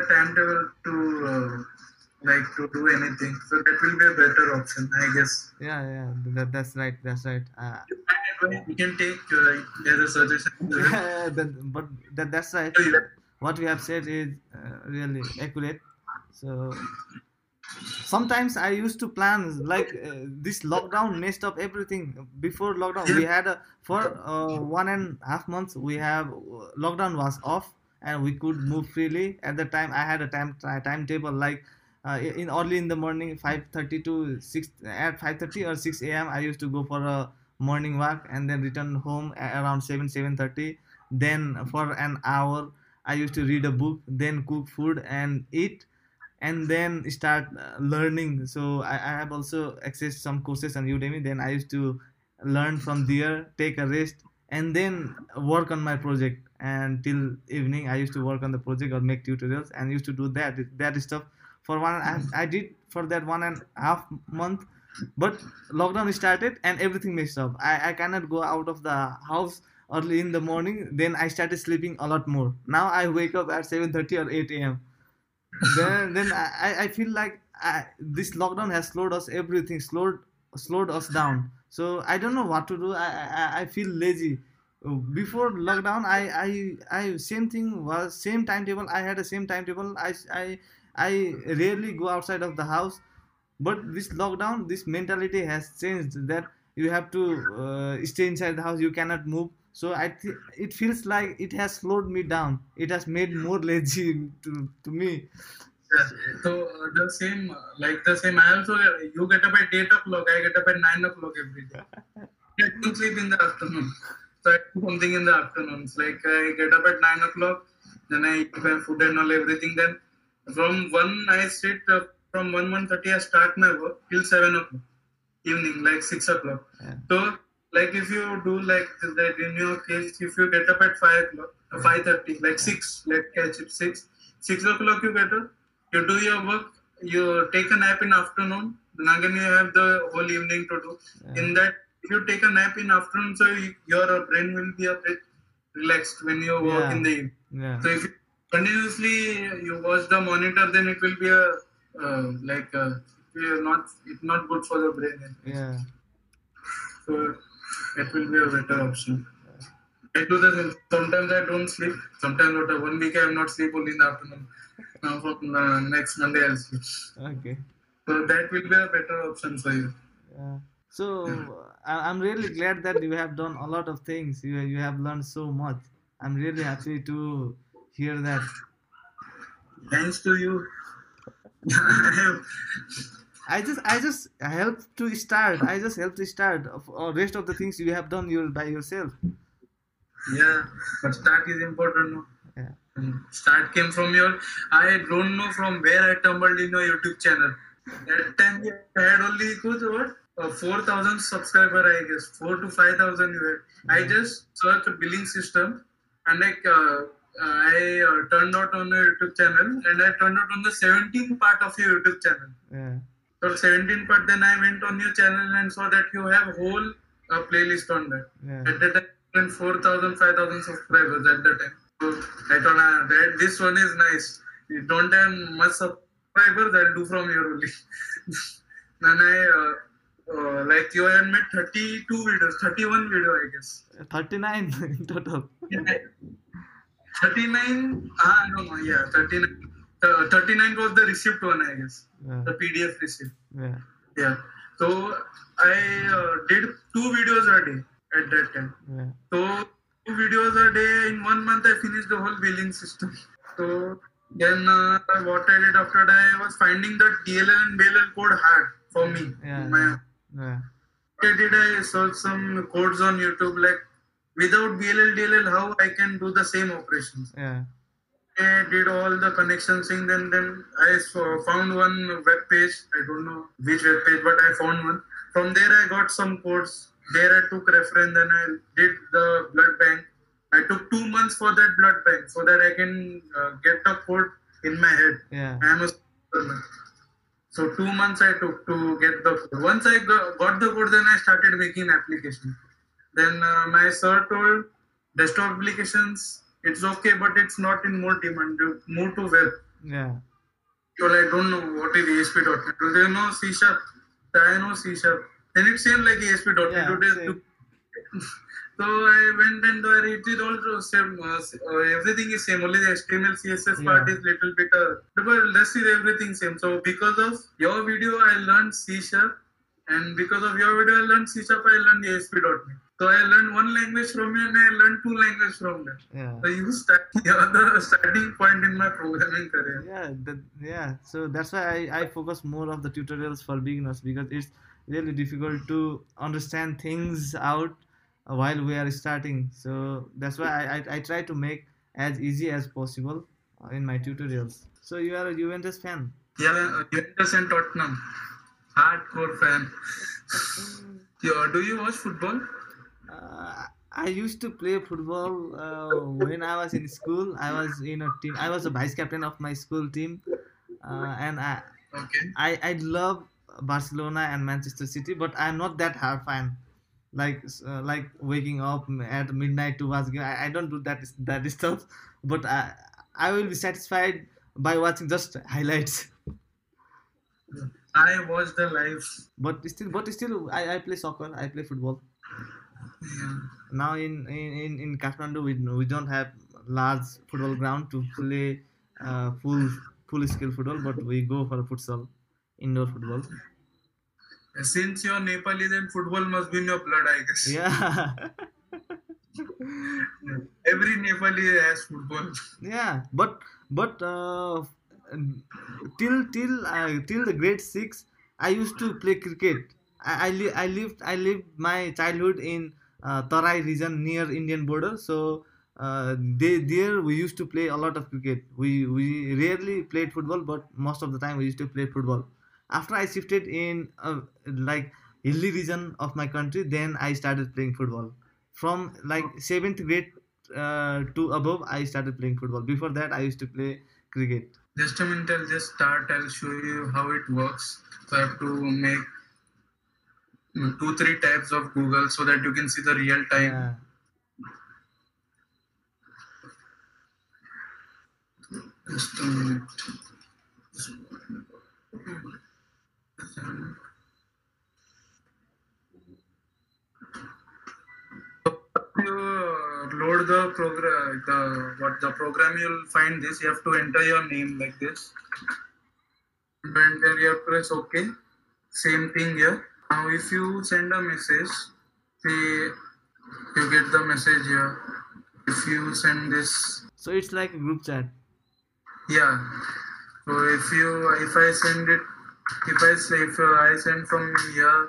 timetable to uh, like to do anything. So that will be a better option, I guess. yeah yeah that, that's right that's right uh, We can take uh, as a suggestion. (laughs) yeah, that, but that, that's right what we have said is uh, really accurate. So sometimes i used to plan like uh, this lockdown messed up everything. Before lockdown we had a for uh, one and a half months we have lockdown was off and we could move freely. At the time i had a time timetable like uh, in early in the morning 5:30 to 6 at 5:30 or 6 a.m. I used to go for a morning walk and then return home around 7 7:30 then for an hour I used to read a book then cook food and eat and then start uh, learning. So I, I have also accessed some courses on Udemy. Then I used to learn from there take a rest and then work on my project. And till evening I used to work on the project or make tutorials and used to do that that stuff. For one I, I did for that one and half month but lockdown started and everything messed up. I, I cannot go out of the house early in the morning. Then i started sleeping a lot more. Now i wake up at 7.30 or 8 a.m then then I, I- feel like I, this lockdown has slowed us everything slowed slowed us down. So i don't know what to do. I i, I feel lazy. Before lockdown I, I i same thing was same timetable. I had a same timetable. I i i rarely go outside of the house but this lockdown this mentality has changed that you have to uh, stay inside the house you cannot move so i th- it feels like it has slowed me down it has made more (laughs) lazy to, to me Yeah. So uh, the same, uh, like the same. I also you get up at eight o'clock. I get up at nine o'clock every day. (laughs) I don't sleep in the afternoon. So I do something in the afternoons. Like I get up at nine o'clock, then I eat my food and all everything. Then from one I sit uh, from one one thirty I start my work till seven o'clock evening, like six o'clock. Yeah. So like if you do like that in your case, if you get up at five o'clock, uh, five thirty, like six, let's catch it six. six o'clock you get up, you do your work, you take a nap in afternoon, then again you have the whole evening to do. Yeah. In that, if you take a nap in afternoon, so you, your brain will be a bit relaxed when you work Yeah. in the evening. Yeah. So if you continuously you watch the monitor, then it will be a uh, like uh, you're not it's not good for the brain. Yeah. So it will be a better option. I do the same. Sometimes I don't sleep. Sometimes after one week I am not sleep only in the afternoon. Now from uh, next Monday I'll sleep. Okay. So that will be a better option for you. Yeah. So I, I'm really glad that you have done a lot of things. You you have learned so much. I'm really happy to hear that. Thanks to you. I just I just help to start. I just help to start. Of uh, rest of the things you have done you by yourself. Yeah, but start is important. No? Yeah. And Start came from your. I don't know from where I tumbled in your YouTube channel. That time you had only what? Uh, 4,000 subscriber, I guess. 4 to 5,000 you had. I just searched billing system and like uh, I uh, turned out on your YouTube channel and I turned out on the 17th part of your YouTube channel. Yeah. So 17 part, then I went on your channel and saw that you have whole uh, playlist on that. Yeah. At that time, 4,000, 5,000 subscribers at that time. So I thought, ah, that this one is nice. You don't have much subscribers, I'll do from here only. (laughs) then I, uh, uh, like, you had made 32 videos, 31 video, I guess. 39 in total. 39, ah, yeah, 39. Uh, 39 was the receipt one, I guess. Yeah. The PDF receipt. Yeah. Yeah. So I uh, did two videos a day at that time. Yeah. So two videos a day in one month I finished the whole billing system. (laughs) So then uh, what I did after that I was finding the DLL and BLL code hard for me. Yeah, My, Yeah. I did I search some codes on YouTube like without BLL DLL how I can do the same operations. Yeah. I did all the connection thing. Then then I saw, found one web page. I don't know which web page, but I found one. From there I got some codes. There I took reference. and I did the blood bank. I took two months for that blood bank so that I can uh, get the code in my head. Yeah. I am a superman. So two months I took to get the code. Once I go- got the code, then I started making application. Then uh, my sir told desktop applications it's okay, but it's not in more demand. Move to web. Yeah. Well, I don't know what is ASP.NET. Do they know C sharp? I know C sharp. Then it seemed like ASP.NET. Yeah, Today, (laughs) so I went and uh, it is also same. Uh, uh, everything is same. Only the HTML, CSS part Yeah. is little bit. Uh, but rest is everything same. So because of your video, I learned C sharp, and because of your video, I learned C sharp. I learned ASP.NET. So I learned one language from you, and I learned two languages from them. Yeah. So you start (laughs) you're the starting point in my programming career. yeah that, yeah so that's why I, I focus more of the tutorials for beginners because it's really difficult to understand things out while we are starting so that's why I, I, I try to make as easy as possible uh, in my tutorials so you are a Juventus fan Yeah, Juventus and Tottenham. Hardcore fan. (laughs) Yeah, do you watch football? Uh, I used to play football uh, when I was in school I was in a team I was a vice captain of my school team uh, and I, Okay. I I love Barcelona and Manchester City, but I'm not that hard fan. Like uh, like waking up at midnight to watch game. I, I don't do that that (laughs) stuff. But I I will be satisfied by watching just highlights. I watch the live. But still, but still, I, I play soccer. I play football. Now in in in, Kathmandu, we we don't have large football ground to play uh, full full scale football, but we go for futsal, indoor football. Since you're Nepali, then football must be in your blood, I guess. Yeah. (laughs) Every Nepali has football. yeah but but uh, till till uh, till the grade 6 i used to play cricket i I, li- I lived i lived my childhood in uh, tarai region near indian border so uh, they there we used to play a lot of cricket we we rarely played football but most of the time we used to play football after i shifted in uh, like hilly region of my country then i started playing football from like seventh grade uh, to above i started playing football before that i used to play cricket. Just a minute, I'll just start. I'll show you how it works. So I have to make Mm, two, three tabs of Google so that you can see the real time. Yeah. Just a minute. You load the program, the what the program you'll find this. You have to enter your name like this. And then you have press OK. Same thing here. Now, if you send a message, say you get the message here. If you send this So it's like a group chat. yeah. So if you if I send it if I say if I send from here,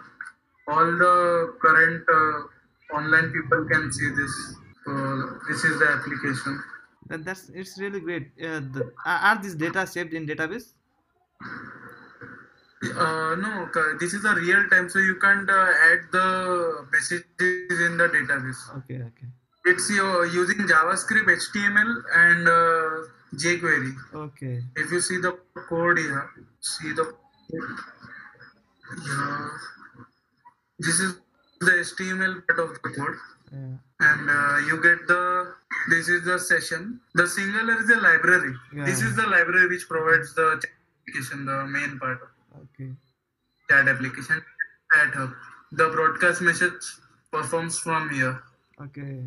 all the current uh, online people can see this. So this is the application. That, that's it's really great. Uh, the, are these data saved in database? Uh, no, this is a real time, so you can't uh, add the messages in the database. Okay, okay, It's your using JavaScript, HTML, and uh, jQuery. okay. if you see the code here, see the yeah, this is the HTML part of the code, Yeah, and uh, you get the this is the session. The SignalR is a library. Yeah. This is the library which provides the application, the main part of okay, chat application. Chat hub. The broadcast message performs from here. okay.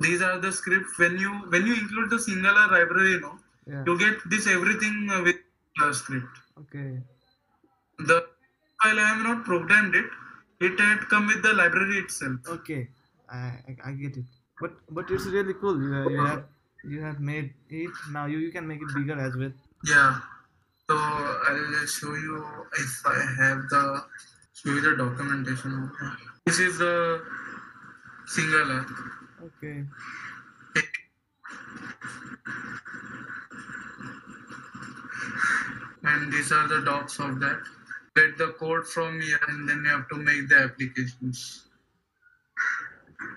These are the scripts. When you when you include the SignalR library, you know, Yeah, you get this everything uh, with the script. okay. the while I have not programmed it, it had come with the library itself. Okay, I, I, I get it. But but it's really cool. You, have- you have you have made it now. You, you can make it bigger as well. Yeah. So I'll show you if I have the show you the documentation. This is the SignalR. Okay. And these are the docs of that. Get the code from here and then you have to make the applications.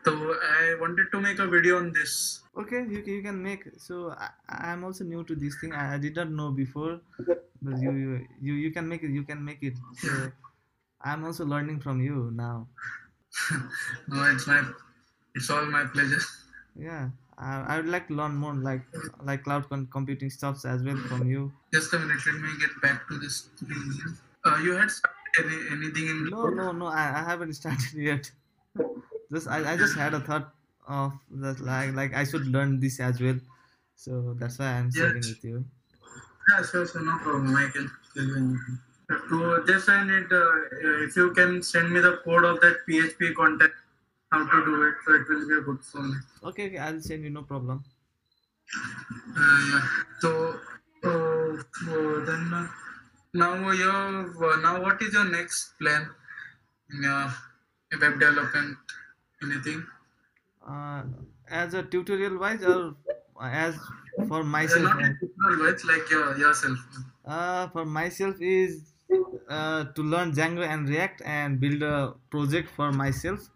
So I wanted to make a video on this. Okay, you, can- you can make. So I, I'm also new to this thing. I, I did not know before. But you, you you you can make it. You can make it. So I'm also learning from you now. (laughs) no, it's my it's all my pleasure. Yeah, I, I would like to learn more like like cloud computing stuffs as well from you. Just a minute, let me get back to this. Uh, you had started any, anything in No, no, no. I, I haven't (laughs) started yet. (laughs) Just I, I just had a thought of that like like I should learn this as well. So that's why I'm sharing Yes. with you. Yeah, sure, sure, no problem. I can tell you anything. To just I need uh, if you can send me the code of that PHP contact, how to do it, so it will be good for me. Okay, okay. I'll send you. No problem. Uh, yeah. So, uh, then uh, now your uh, now what is your next plan in your web development? Anything? Uh, as a tutorial wise or as for Uh, myself. not uh, personal words, like your yourself. Uh, for myself is uh, to learn Django and React and build a project for myself.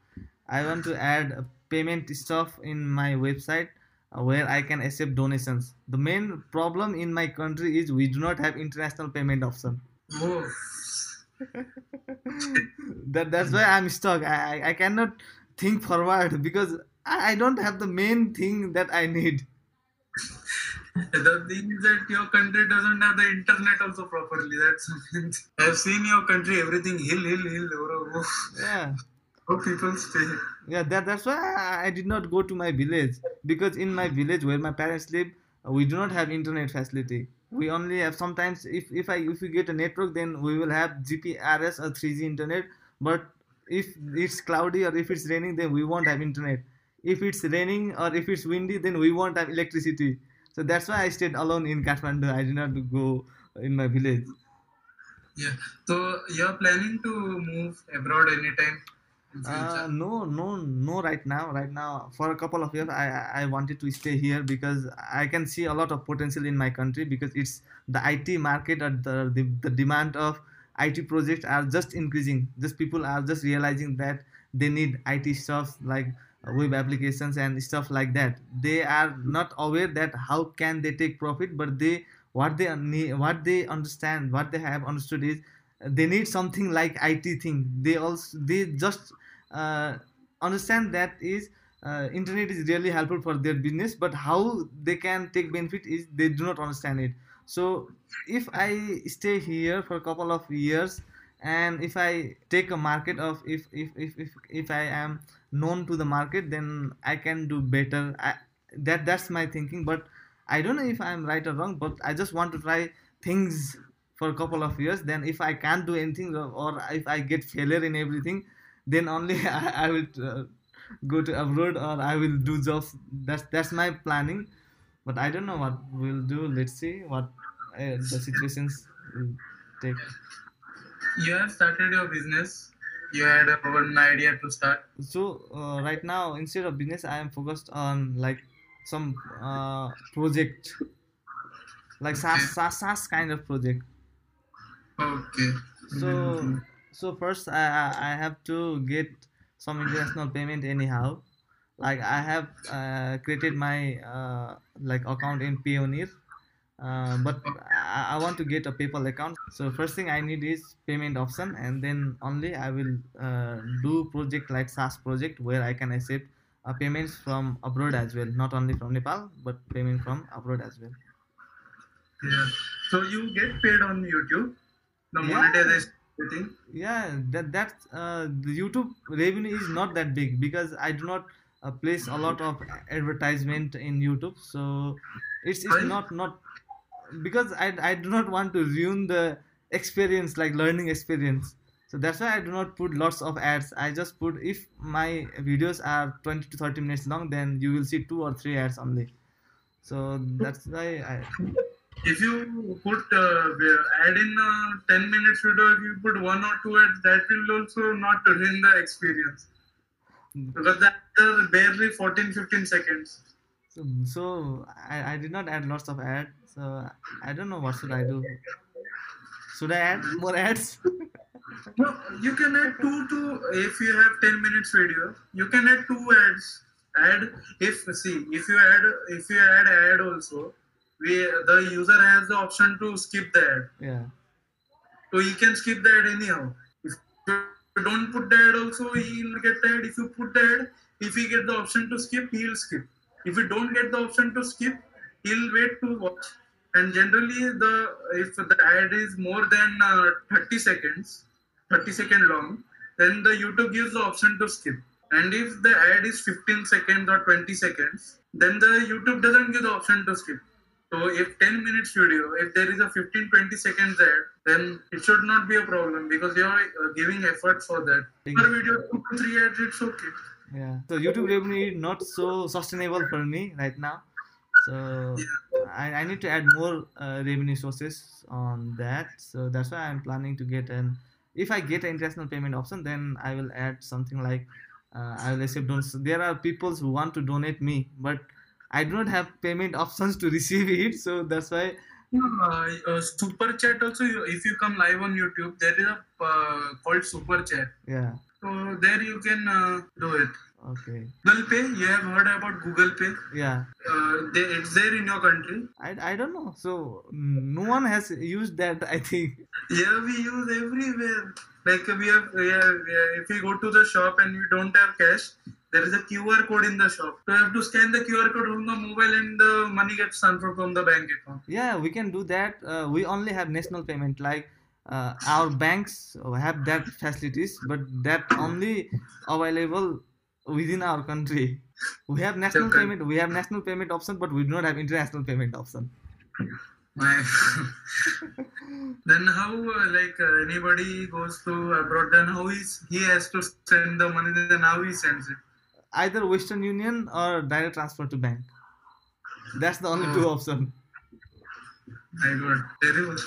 I want to add uh, payment stuff in my website uh, where I can accept donations. The main problem in my country is we do not have international payment option. Oh, (laughs) that that's why I'm stuck. I- I cannot think forward because I, don't have the main thing that I need. the thing is that your country doesn't have the internet also properly. That's. I've seen your country, everything hill, hill, hill. Yeah. How people stay. yeah that, that's why I, I did not go to my village because in my village where my parents live uh, we do not have internet facility we only have sometimes if if i if we get a network then we will have gprs or 3g internet but if it's cloudy or if it's raining then we won't have internet. If it's raining or if it's windy then we won't have electricity. So that's why i stayed alone in kathmandu. I did not go in my village. Yeah. So you're planning to move abroad anytime Uh, no, no, no. Right now, right now, for a couple of years, I I wanted to stay here because I can see a lot of potential in my country because it's the IT market or the the, the demand of IT projects are just increasing. Just people are just realizing that they need IT stuff like web applications and stuff like that. They are not aware that how can they take profit but they what they what they understand what they have understood is they need something like it thing. They also they just uh, understand that is uh, internet is really helpful for their business but how they can take benefit is they do not understand it so if i stay here for a couple of years and if i take a market of if if if if, if i am known to the market then i can do better. I, that that's my thinking but i don't know if i'm right or wrong but i just want to try things for a couple of years. Then if i can't do anything or, if i get failure in everything then only (laughs) i, I will uh, go to abroad or i will do jobs. That's that's my planning but i don't know what we'll do let's see what uh, the situations will take You have started your business. You had a one idea to start. so uh, right now instead of business i am focused on like some uh, project like SaaS, SaaS, SaaS kind of project Okay. so Mhm. so first I I have to get some international payment anyhow like i have uh, created my uh, like account in Payoneer uh, but I, I want to get a PayPal account. So first thing I need is payment option, and then only I will uh, do project like SaaS project where I can accept uh, payments from abroad as well, not only from Nepal but payment from abroad as well. Yeah. So you get paid on YouTube. The Yeah. monetization thing. Yeah, that that uh, the YouTube revenue is not that big because I do not uh, place a lot of advertisement in YouTube, so it's, it's not not because I I do not want to ruin the experience like learning experience. So that's why I do not put lots of ads. I just put if my videos are 20 to 30 minutes long, then you will see two or three ads only. So that's why I If you put uh, add in a 10 minutes video, if you put one or two ads, that will also not ruin the experience. Because that are barely 14 15 seconds. So, so I, I did not add lots of ads. So I don't know what should I do. Should I add more ads? (laughs) No, you can add two to if you have 10 minutes video, you can add two ads. Add if see if you add if you add ad also, we the user has the option to skip the ad. yeah. So he can skip the ad anyhow. If you don't put the ad also, he'll get the ad. If you put the ad, if he get the option to skip, he'll skip. If you don't get the option to skip, he'll wait to watch. And generally, the if the ad is more than uh, 30 seconds, 30 second long, then the YouTube gives the option to skip. And if the ad is 15 seconds or 20 seconds, then the YouTube doesn't give the option to skip. So if 10 minutes video, if there is a 15 20 seconds ad, then it should not be a problem because you are uh, giving effort for that. Per video, two to three ads, it's okay. Yeah. So YouTube revenue is not so sustainable for me right now. So I, I need to add more uh, revenue sources on that. So that's why I'm planning to get an. If I get an international payment option, then I will add something like uh, I will accept donations. There are people who want to donate me, but I do not have payment (laughs) options to receive it. So that's why. Uh, uh, super chat also, if you come live on YouTube, there is a uh, called super chat. Yeah. So there you can uh, do it. Okay. Google Pay, you have heard about Google Pay. Yeah. Uh, they, it's there in your country. I, I don't know. So no one has used that. I think. Yeah, we use everywhere. Like we have, yeah, yeah, if we go to the shop and we don't have cash, there is a QR code in the shop. So you have to scan the QR code from the mobile and the money gets transferred from the bank account. Yeah, we can do that. Uh, we only have national payment. Like uh, our banks have that facilities, but that only available within our country. We have national payment. We have national payment option, but we do not have international payment option. My. (laughs) then how uh, like uh, anybody goes to abroad, then how is he has to send the money? Then how he sends it? Either Western Union or direct transfer to bank. That's the only two option. I got terrible.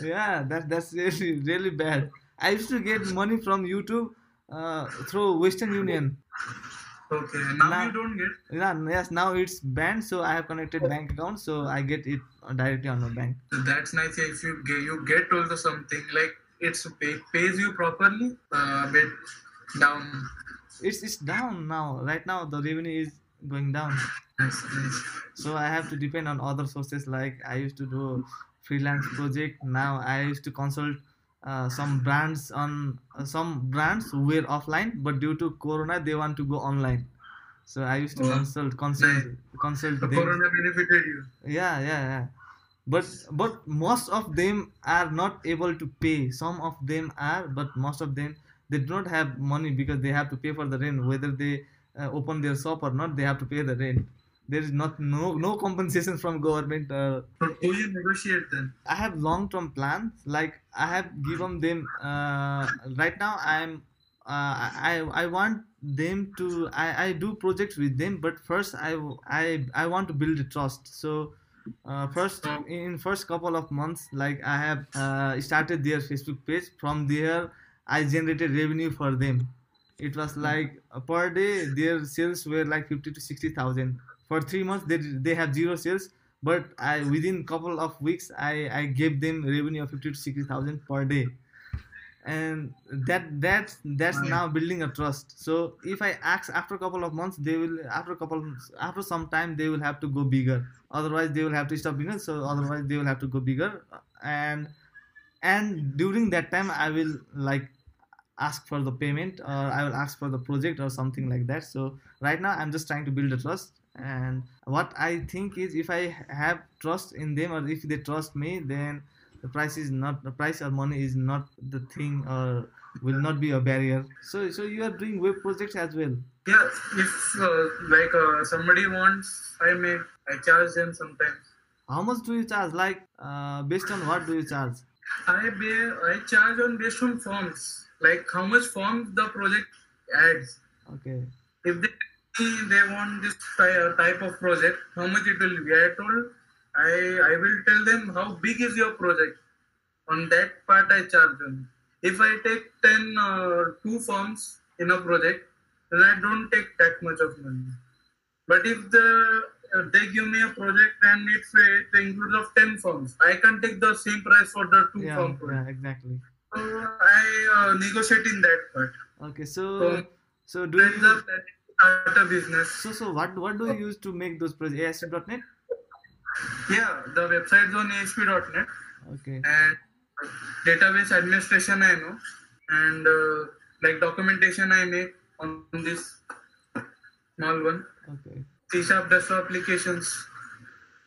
Yeah, that that's really really bad. I used to get money from YouTube uh, through Western Union. Okay, now Now- you don't get. Yeah, yes, now it's banned, so I have connected bank account, so I get it directly on my bank. So that's nice. If you get, you get also something like it's pay, pays you properly, uh, a bit down. it's it's down now. Right now, the revenue is going down. Nice, nice. So I have to depend on other sources. Like I used to do freelance project. Now I used to consult uh, some brands on uh, some brands were offline, but due to Corona, they want to go online. So I used to Oh, consult consult consult The them. corona benefited you. yeah yeah yeah but but most of them are not able to pay some of them are but most of them they do not have money because they have to pay for the rent whether they uh, open their shop or not they have to pay the rent there is not no no compensation from government uh, So do you negotiate then? i have long term plans like i have given them uh, right now i'm uh, I I want them to I, I do projects with them but first I I I want to build a trust. So uh, first in first couple of months like I have uh, started their Facebook page. From there I generated revenue for them. It was like uh, per day their sales were like 50 to 60,000 for 3 months they they have zero sales. But I within couple of weeks I I gave them revenue of 50 to 60,000 per day. And that that's that's Right. now building a trust. So if i ask after a couple of months they will after a couple after some time they will have to go bigger. Otherwise they will have to stop bigger so otherwise they will have to go bigger. And and during that time i will like ask for the payment or i will ask for the project or something like that. So right now i'm just trying to build a trust and what i think is if i have trust in them or if they trust me then the price is not the price or money is not the thing or will not be a barrier. So so you are doing web projects as well. Yeah, if uh, like uh, somebody wants, I may I charge them sometimes. how much do you charge? Like uh, based on what do you charge? I pay, I charge on based on forms, like how much forms the project adds. okay. If they they want this ty- type of project, how much it will be? I told I I will tell them how big is your project. On that part, I charge them. If I take ten uh, two forms in a project, then I don't take that much of money. But if the uh, they give me a project and it's a, it includes of ten forms, I can take the same price for the two yeah, form project. yeah exactly So I uh, negotiate in that part. okay so So so do you are planning to start a business. so so what what do you use to make those projects? Asp.net Yeah, the website's on ASP.NET okay. And database administration I know. And uh, like documentation I make on this small one. okay. C sharp desktop applications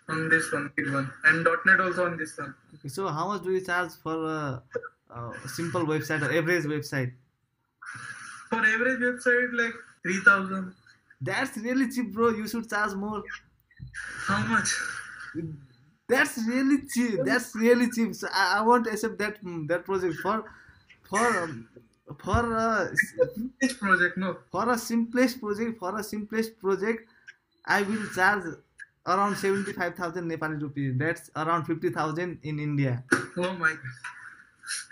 on this one, big one, and .NET also on this one. okay so how much do you charge for a, a simple website or average website? For average website, like 3000. that's really cheap bro you should charge more How much? that's really cheap that's really cheap so i, I want to accept that mm, that project for for um, for a, Which project? No. for a simplest project for a simplest project i will charge around 75000 nepali rupees that's around 50000 in india Oh my.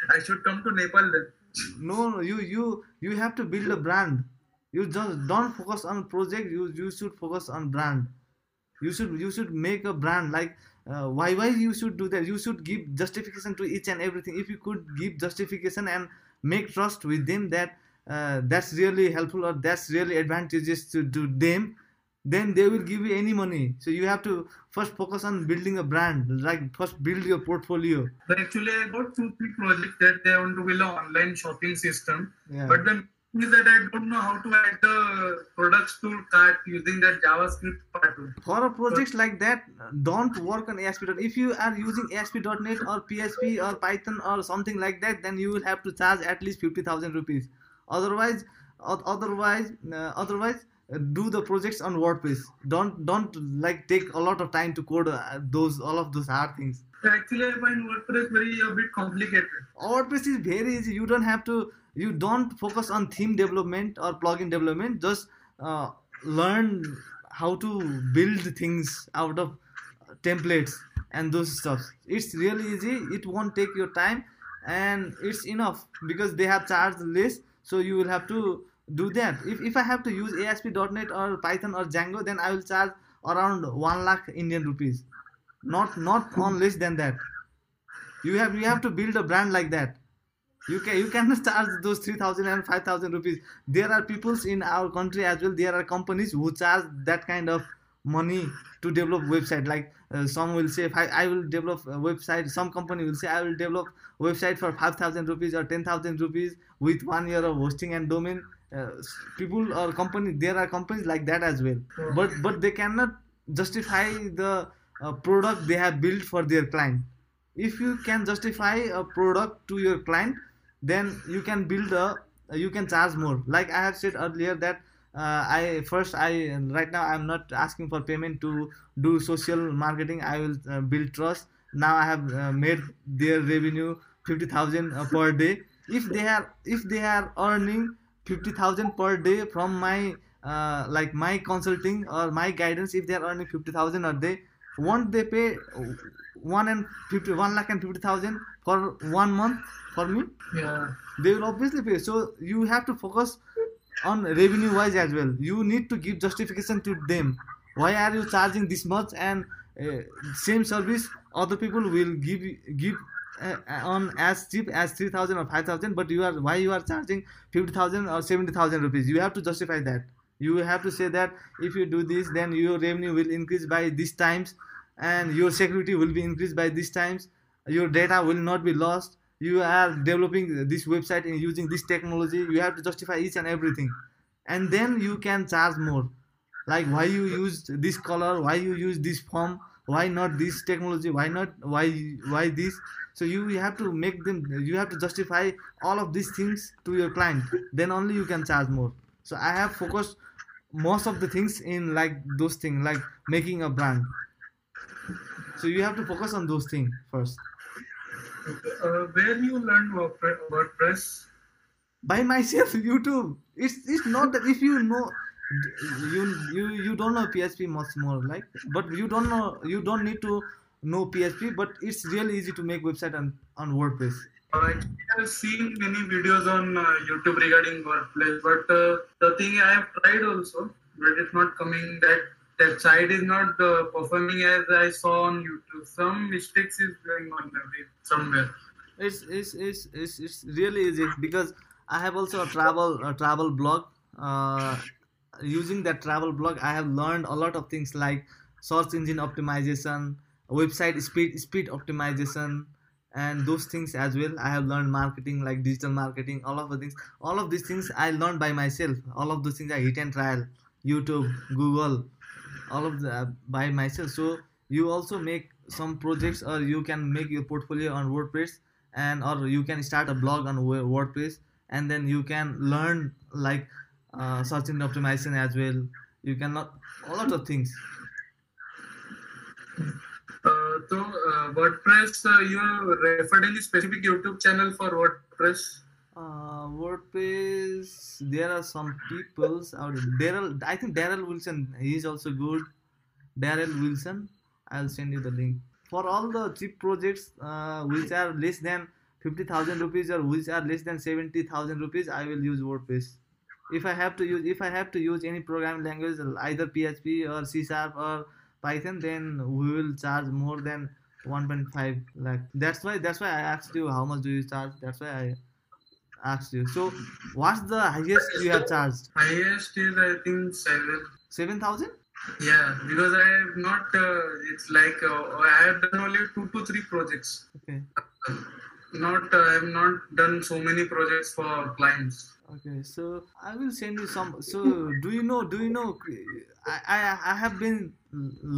I should come to Nepal then. no no you you you have to build a brand you just don't focus on project you you should focus on brand. You should you should make a brand like uh, why why you should do that? You should give justification to each and everything. If you could give justification and make trust with them that uh, that's really helpful or that's really advantageous to, to them then they will give you any money. So you have to first focus on building a brand like first build your portfolio. But actually, I got two, three projects that they want to build an online shopping system. yeah. But the thing is that I don't know how to add the products to cart using that JavaScript part. for a project like that don't work on ASP.NET if you are using ASP.NET or PHP or Python or something like that then you will have to charge at least 50000 rupees otherwise otherwise uh, otherwise uh, do the projects on WordPress don't don't like take a lot of time to code uh, those all of those hard things Actually, I find WordPress very a bit complicated. WordPress is very easy. You don't have to. You don't focus on theme development or plugin development. Just uh, learn how to build things out of templates and those stuff. It's really easy. It won't take your time, and it's enough because they have charged less. So you will have to do that. If if I have to use ASP.NET or Python or Django, then I will charge around one lakh Indian rupees. Not not on less than that you have you have to build a brand like that you can you cannot charge (laughs) those 3000 and 5000 rupees. There are peoples in our country as well. There are companies who charge that kind of money to develop website. Like uh, some will say I, I will develop a website. Some company will say i will develop website for 5000 rupees or 10000 rupees with one year of hosting and domain. Uh, people or company there are companies like that as well. But but they cannot justify the uh, product they have built for their client. If you can justify a product to your client then you can build a you can charge more. Like i have said earlier that uh, i first i right now i'm not asking for payment to do social marketing. I will uh, build trust. Now i have uh, made their revenue 50000 uh, per day. If they are if they are earning 50000 per day from my uh, like my consulting or my guidance if they are earning 50000 a day won't they pay one and fifty one lakh and fifty thousand for one month for me? Yeah. they will obviously pay. So you have to focus on revenue wise as well. You need to give justification to them. Why are you charging this much? And uh, same service other people will give give uh, on as cheap as 3000 or 5000 but you are why you are charging 50000 or 70000 rupees? You have to justify that. You have to say that if you do this then your revenue will increase by these times and your security will be increased by these times your data will not be lost. You are developing this website and using this technology. You have to justify each and everything. And then you can charge more. Like why you used this color? Why you use this form? Why not this technology? Why not why why this? So you have to make them you have to justify all of these things to your client. Then only you can charge more. So i have focused most of the things in like those things like making a brand. So you have to focus on those things first Uh, where you learn WordPress? by myself (laughs) youtube it's it's not that if you know you you you don't know php much more like but you don't know you don't need to know php but it's really easy to make website on on wordpress Uh, I have seen many videos on uh, YouTube regarding WordPress, but uh, the thing I have tried also, but it's not coming. That that site is not uh, performing as I saw on YouTube. Some mistakes is going on somewhere. it's it's it's it's, it's really easy because i have also a travel a travel blog. Uh, using that travel blog i have learned a lot of things like search engine optimization website speed speed optimization and those things as well. I have learned marketing like digital marketing all of the things. All of these things i learned by myself. All of those things i hit and trial. Youtube google all of the by myself. So you also make some projects or you can make your portfolio on wordpress and or you can start a blog on wordpress and then you can learn like uh, search engine optimization as well. You can not a lot of things. Uh, so uh, WordPress, uh, you referred any specific YouTube channel for WordPress? Uh, wordpress there are some peoples out darrel i think darrel wilson he is also good. Darrel wilson i'll send you the link. For all the cheap projects uh, which are less than 50000 rupees or which are less than 70000 rupees i will use wordpress. If i have to use if i have to use any programming language either php or c sharp or python then we will charge more than 1.5 lakh. That's why that's why i asked you how much do you charge? That's why i asked you so what's the highest you have charged Highest is I think seven. 7000 Yeah, because I have not. Uh, it's like uh, I have done only two to three projects. okay Not uh, I have not done so many projects for clients. okay so i will send you some so do you know do you know i i, I have been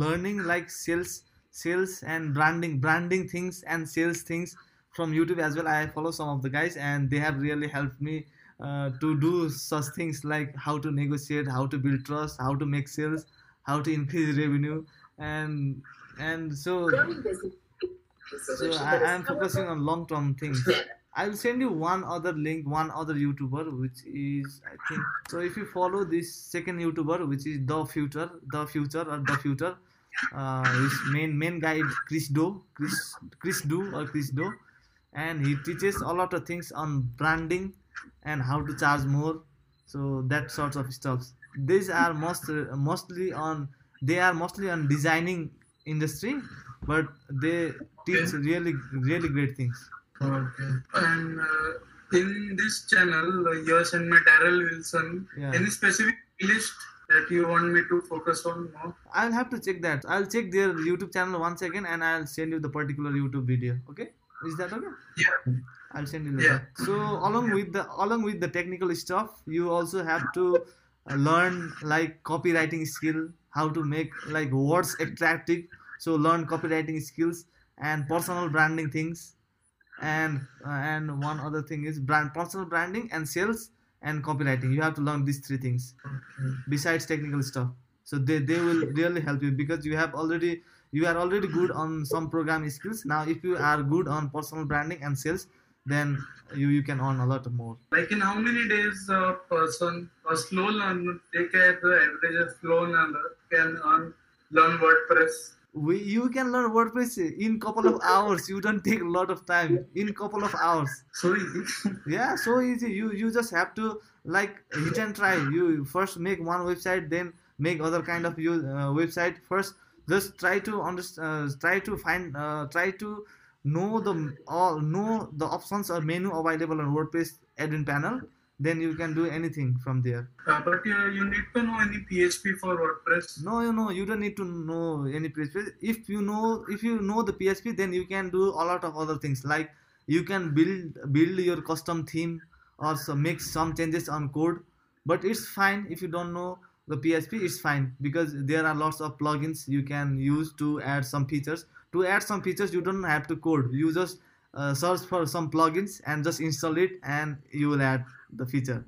learning like sales sales and branding branding things and sales things from youtube as well i follow some of the guys and they have really helped me uh, to do such things like how to negotiate how to build trust how to make sales how to increase revenue and and so so I, I'm focusing on long term things. I will send you one other link, one other YouTuber, which is I think. So if you follow this second YouTuber, which is the Futur, the Futur or the Futur, uh, his main main guy is Chris Do, Chris Chris Do or Chris Do, and he teaches a lot of things on branding and how to charge more. So that sorts of stuff. These are most mostly on they are mostly on designing industry, but they teach really really great things. Okay. And uh, in this channel, uh, yours and my Darrel Wilson, Yeah. any specific list that you want me to focus on more? I'll have to check that. I'll check their YouTube channel once again and I'll send you the particular YouTube video. Okay? Is that okay? Yeah. I'll send you later. So along with the along with the technical stuff, you also have to uh, learn like copywriting skill, how to make like words attractive. So learn copywriting skills and personal branding things, and uh, and one other thing is brand personal branding and sales and copywriting. You have to learn these three things besides technical stuff. So they, they will really help you because you have already you are already good on some programming skills. Now if you are good on personal branding and sales, then you, you can earn a lot more. Like in how many days a person, a slow learner, take at the average slow learner can earn, learn WordPress? We you can learn WordPress in couple of hours. You don't take a lot of time. In couple of hours. So easy. (laughs) Yeah, so easy. You you just have to like hit and try. You first make one website, then make other kind of you uh, website. First, just try to understand. Uh, try to find. Uh, try to know the all know the options or menu available on WordPress admin panel. Then you can do anything from there. Uh, but uh, you need to know any PHP for WordPress. No, you know, you don't need to know any PHP. If you know, if you know the PHP, then you can do a lot of other things. Like you can build build your custom theme or so make some changes on code. But it's fine if you don't know the PHP. It's fine because there are lots of plugins you can use to add some features. To add some features, you don't have to code. You just uh, search for some plugins and just install it, and you will add the feature.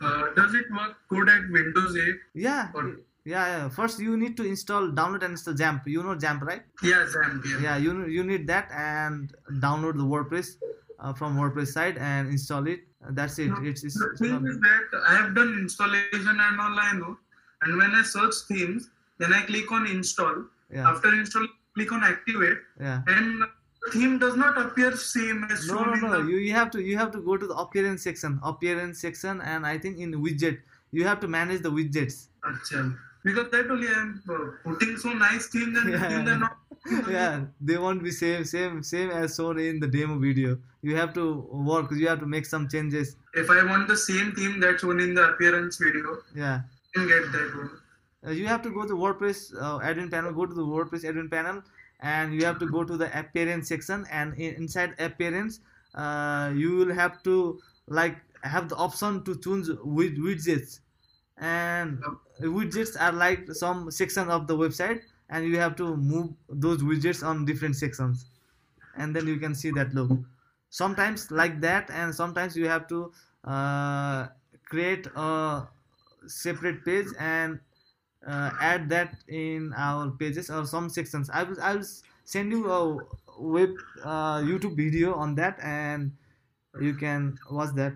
Uh, does it work good at Windows 8? Yeah, Or- yeah, yeah. First, you need to install, download, and install XAMPP. You know XAMPP, right? Yeah, Zapier. Yeah, you you need that and download the WordPress uh, from WordPress site and install it. Uh, that's it. It's, it's, The thing is that I have done installation and all I know. And when I search themes, then I click on install. yeah, After install, click on activate, yeah. and theme does not appear same as No, no, no. the You you have to you have to go to the appearance section, appearance section, and I think in widget you have to manage the widgets. Acha. Because that only I am uh, putting so nice themes and Yeah. theme they're not. yeah, they won't be same same same as shown in the demo video. You have to work. You have to make some changes. If I want the same theme that's shown in the appearance video, Yeah. I can get that one. Uh, you have to go to WordPress uh, admin panel, go to the WordPress admin panel, and you have to go to the appearance section. And in, inside appearance, uh, you will have to like have the option to choose with widgets, and widgets are like some section of the website, and you have to move those widgets on different sections, and then you can see that look. Sometimes like that, and sometimes you have to uh, create a separate page and uh, add that in our pages or some sections. I will I will send you a web uh, YouTube video on that, and you can watch that.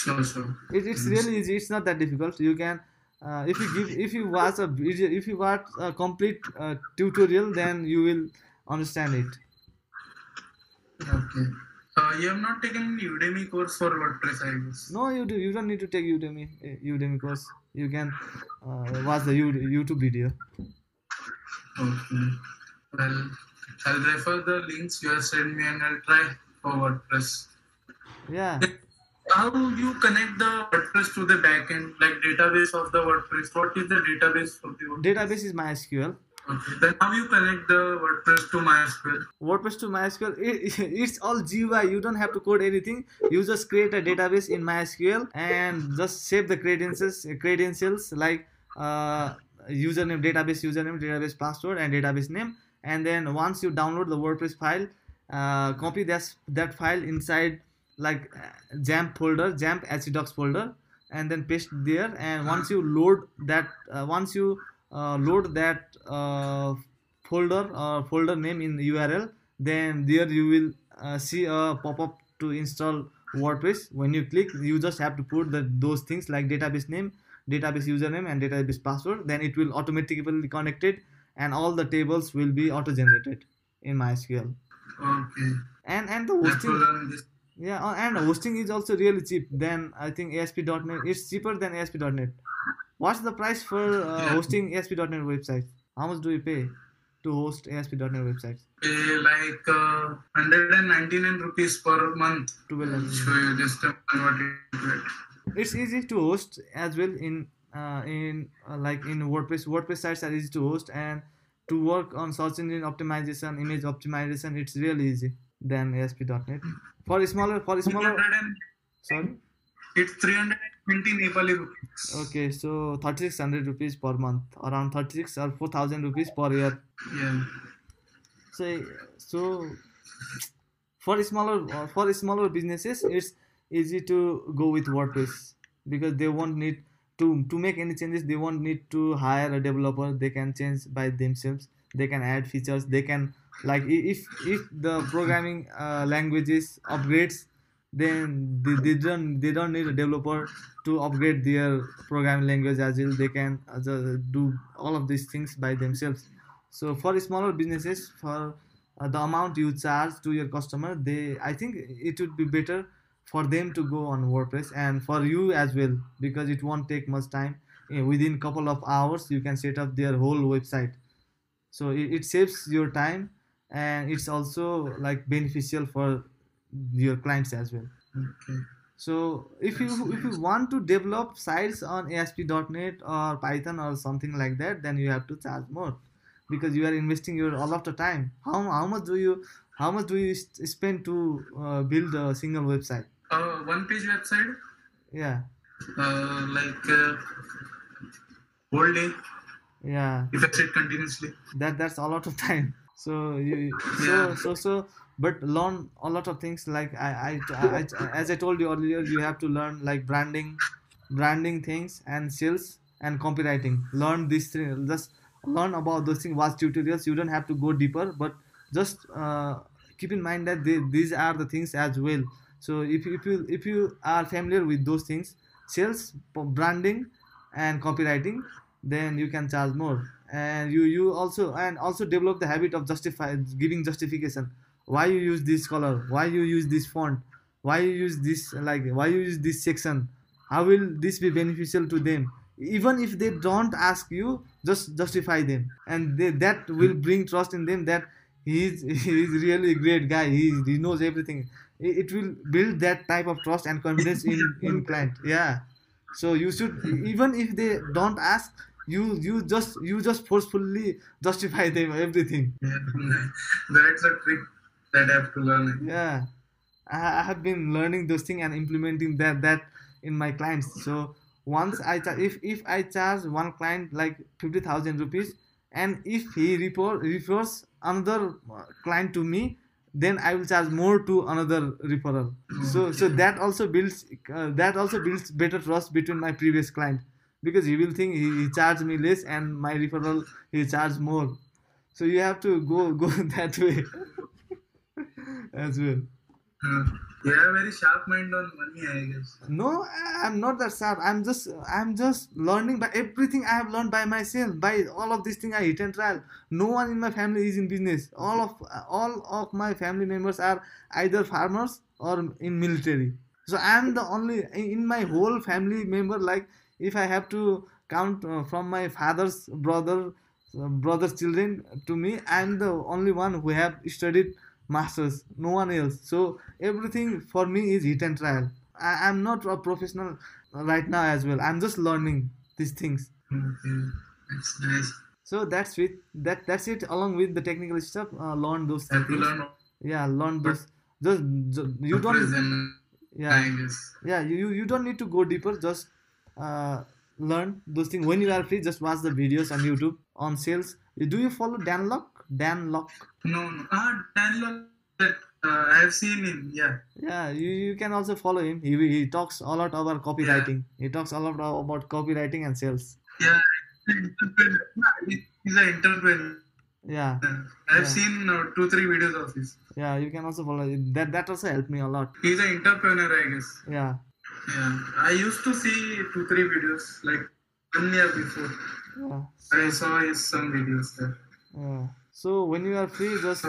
Sure, sure. It, it's really easy. It's not that difficult. You can. Uh, if you give if you watch a video if you watch a complete uh, tutorial then you will understand it Okay. Uh, you have not taken any Udemy course for WordPress, I guess. no you do you don't need to take udemy uh, udemy course you can uh, watch the youtube video Okay. Well, I'll refer the links you have sent me and I'll try for WordPress. yeah How you connect the WordPress to the backend, like database of the WordPress? What is the database of the WordPress? database is mysql Okay. Then how you connect the WordPress to MySQL? WordPress to MySQL, (laughs) it, it's all GUI. You don't have to code anything. You just create a database in MySQL and just save the credentials, credentials like uh, username, database username, database password, and database name. And then once you download the WordPress file, uh, copy that that file inside like uh, XAMPP folder, XAMPP htdocs folder, and then paste there. And once you load that, uh, once you uh, load that uh, folder or folder name in the URL, then there you will uh, see a pop-up to install WordPress. When you click, you just have to put the those things like database name, database username, and database password. Then it will automatically connected, and all the tables will be auto-generated in MySQL. Okay. And and the Let's hosting, learn this. Yeah, uh, and hosting is also really cheap. Than I think ASP.NET. It's cheaper than ASP.NET. What's the price for uh, Yeah. hosting ASP.NET website? How much do you pay to host ASP.NET websites? Eh, like uh, 199 rupees per month. 12 So you just convert it to it. it's easy to host as well in uh, in uh, like in WordPress. WordPress sites are easy to host and to work on search engine optimization, image optimization. It's really easy than ASP.NET. For smaller, for smaller, sorry. it's 320 Nepali rupees. Okay, so 3600 rupees per month, around 36 or 4000 rupees per year. Yeah. So, so for smaller for smaller businesses, it's easy to go with WordPress because they won't need to to make any changes. They won't need to hire a developer. They can change by themselves. They can add features. They can like if if the programming uh, languages upgrades, then they, they don't they don't need a developer to upgrade their programming language as well. They can uh, do all of these things by themselves. So for smaller businesses, for uh, the amount you charge to your customer, they I think it would be better for them to go on WordPress and for you as well because it won't take much time. Eh, Within couple of hours, you can set up their whole website. So it, it saves your time and it's also like beneficial for your clients as well. Okay. So if you if you want to develop sites on ASP.NET or Python or something like that, then you have to charge more because you are investing your all of the time. How, how much do you how much do you spend to uh, build a single website? Uh, one page website, Yeah, uh, like uh, whole day yeah. if I sit continuously. That that's a lot of (laughs) time. So you so so so but learn a lot of things like I, I, I, as I told you earlier, you have to learn like branding, branding things and sales and copywriting. Learn these things. Just learn about those things. Watch tutorials. You don't have to go deeper, but just uh, keep in mind that they, these are the things as well. So if you, if you if you are familiar with those things, sales, branding, and copywriting, then you can charge more. And you you also and also develop the habit of justify giving justification. Why you use this color? Why you use this font? Why you use this like why you use this section? How will this be beneficial to them? Even if they don't ask you, just justify them, and they, that will bring trust in them that he's (laughs) he's really a great guy. He he knows everything. It, it will build that type of trust and confidence in in client. Yeah. So you should even if they don't ask, you you just you just forcefully justify them everything. (laughs) That's a trick that I have to learn. Yeah. I, I have been learning those things and implementing that that in my clients. So once I if if I charge one client like fifty thousand rupees, and if he report refers another uh, client to me, then I will charge more to another referral. So so that also builds uh, that also builds better trust between my previous client because he will think he, he charged me less and my referral he charged more. So you have to go (laughs) go that way (laughs) as well. Uh, you have very sharp mind on money, I guess. No, I- I'm not that sharp. I'm just I'm just learning by everything I have learned by myself. By all of these things I hit and trial. No one in my family is in business. All of all of my family members are either farmers or in military. So I'm the only in my whole family member. Like if I have to count uh, from my father's brother, uh, brother's children to me, I'm the only one who have studied masters. No one else. So everything for me is hit and trial. I, I'm not a professional right now as well. I'm just learning these things. Okay. That's nice. So that's it. That that's it. Along with the technical stuff, uh, learn those have things. learn Yeah, learn those. Just, ju- you don't. Yeah, yeah. You- you don't need to go deeper. Just uh, learn those things when you are free. Just watch the videos on YouTube on sales. Do you follow Dan Lok? Dan Lok. No, no. Ah, Dan that uh, I have seen him. Yeah. Yeah, you, you can also follow him. He he talks a lot about copywriting. He talks a lot about copywriting and sales. Yeah. He's an entrepreneur. Yeah, I've Yeah. seen uh, two, three videos of his. yeah. You can also follow him. That that also helped me a lot. He's an entrepreneur, I guess. Yeah, Yeah. I used to see two, three videos like one year before. yeah. I saw his some videos there. Yeah. So when you are free, just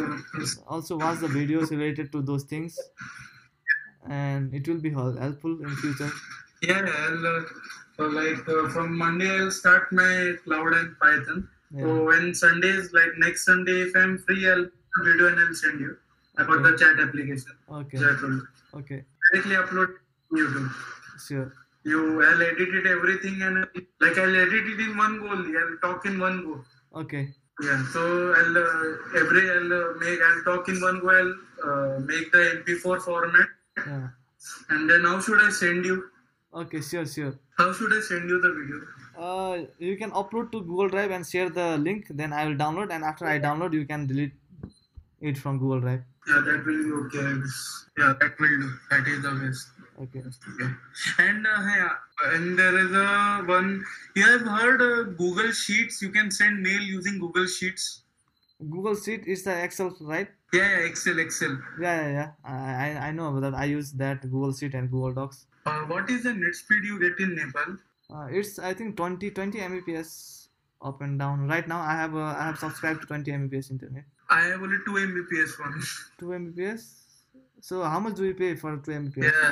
also watch the videos related to those things, and it will be helpful in future. yeah, I'll, uh, like uh, from Monday I'll start my Cloud and Python. Yeah. So when Sundays, like next Sunday, if I'm free, I'll video and I'll send you about Okay. the chat application. Okay. Will Okay. directly upload YouTube. Sure. You, I'll edit it everything and like I'll edit it in one go. I'll talk in one go. Okay. Yeah. So I'll uh, every I'll uh, make I'll talk in one go. I'll uh, make the MP4 format Yeah. and then how should I send you? Okay. Sure. Sure. How should I send you the video? Uh, you can upload to Google Drive and share the link. Then I will download, and after I download, you can delete it from Google Drive. Yeah, that will be okay. Yeah, that will do. That is the best. Okay. And uh, yeah, and there is a one. You have heard uh, Google Sheets. You can send mail using Google Sheets. Google Sheet is the Excel, right? Yeah, yeah, Excel, Excel. Yeah, yeah, yeah. I I know about that. I use that Google Sheet and Google Docs. Uh, what is the net speed you get in Nepal? Uh, it's I think 20 20 Mbps up and down. Right now I have uh, I have subscribed to 20 Mbps internet. I have only two Mbps one. 2 Mbps. So how much do you pay for 2 Mbps? Yeah,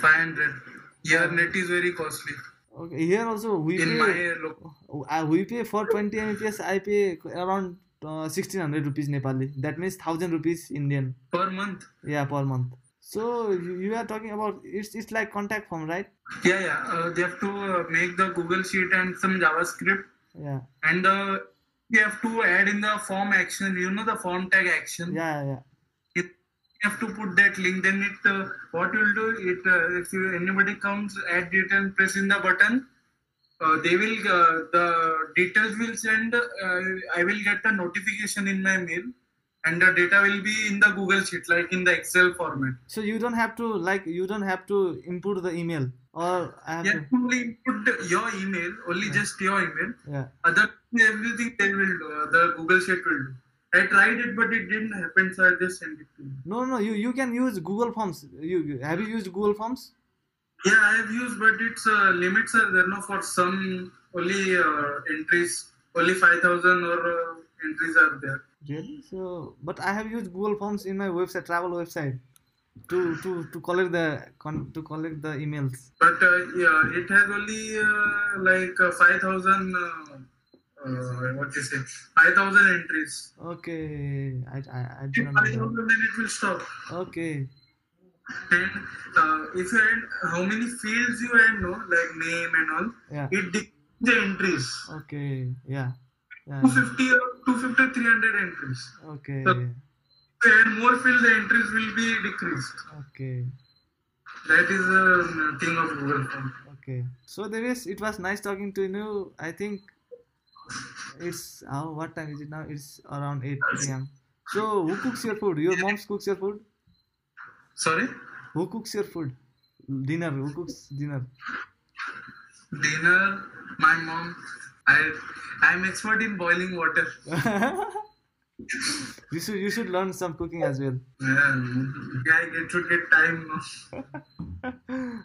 five hundred. Your net is very costly. Okay. Here also we In pay. my local. Uh, we pay for 20 Mbps. I pay around uh, 1600 rupees Nepali. That means 1000 rupees Indian. per month. Yeah, per month. So you, you are talking about it's it's like contact form, right? Yeah, yeah. Uh, they have to uh, make the Google Sheet and some JavaScript, Yeah. and uh, you have to add in the form action. You know the form tag action. Yeah, yeah. Have to put that link. Then it uh, what you'll do it uh, if you, anybody comes add detail, press in the button. Uh, they will uh, the details will send. Uh, I will get a notification in my mail, and the data will be in the Google Sheet, like in the Excel format. So you don't have to like you don't have to input the email or I You to only input your email, only just your email. yeah. Other everything they will do. The Google Sheet will do. I tried it, but it didn't happen, so I just sent it to you. No, no, you you can use Google Forms. You you- have you used Google Forms? Yeah, I have used, but its uh, limits are there. No, for some only uh, entries, only five thousand or uh, entries are there. Really? So, but I have used Google Forms in my website, travel website, to to to collect the con, to collect the emails. But uh, yeah, it has only uh, like uh, five thousand. Uh, uh, what you say? Five thousand entries. Okay, I I, I don't know. thousand, then it will stop. Okay, And uh, if you add how many fields you add, no, like name and all, yeah. it decreases the entries. Okay, yeah, yeah. 250 or 250, 300 entries. Okay, If you add more fields, the entries will be decreased. okay, That is the thing of Google Form. okay. So there is. It was nice talking to you. I think it's oh, what time is it now? It's around 8 p.m. So who cooks your food? Your mom cooks your food? Sorry? Who cooks your food? Dinner. Who cooks dinner? Dinner, my mom. I I'm expert in boiling water. (laughs) you should you should learn some cooking as well. Yeah, yeah I get, should get time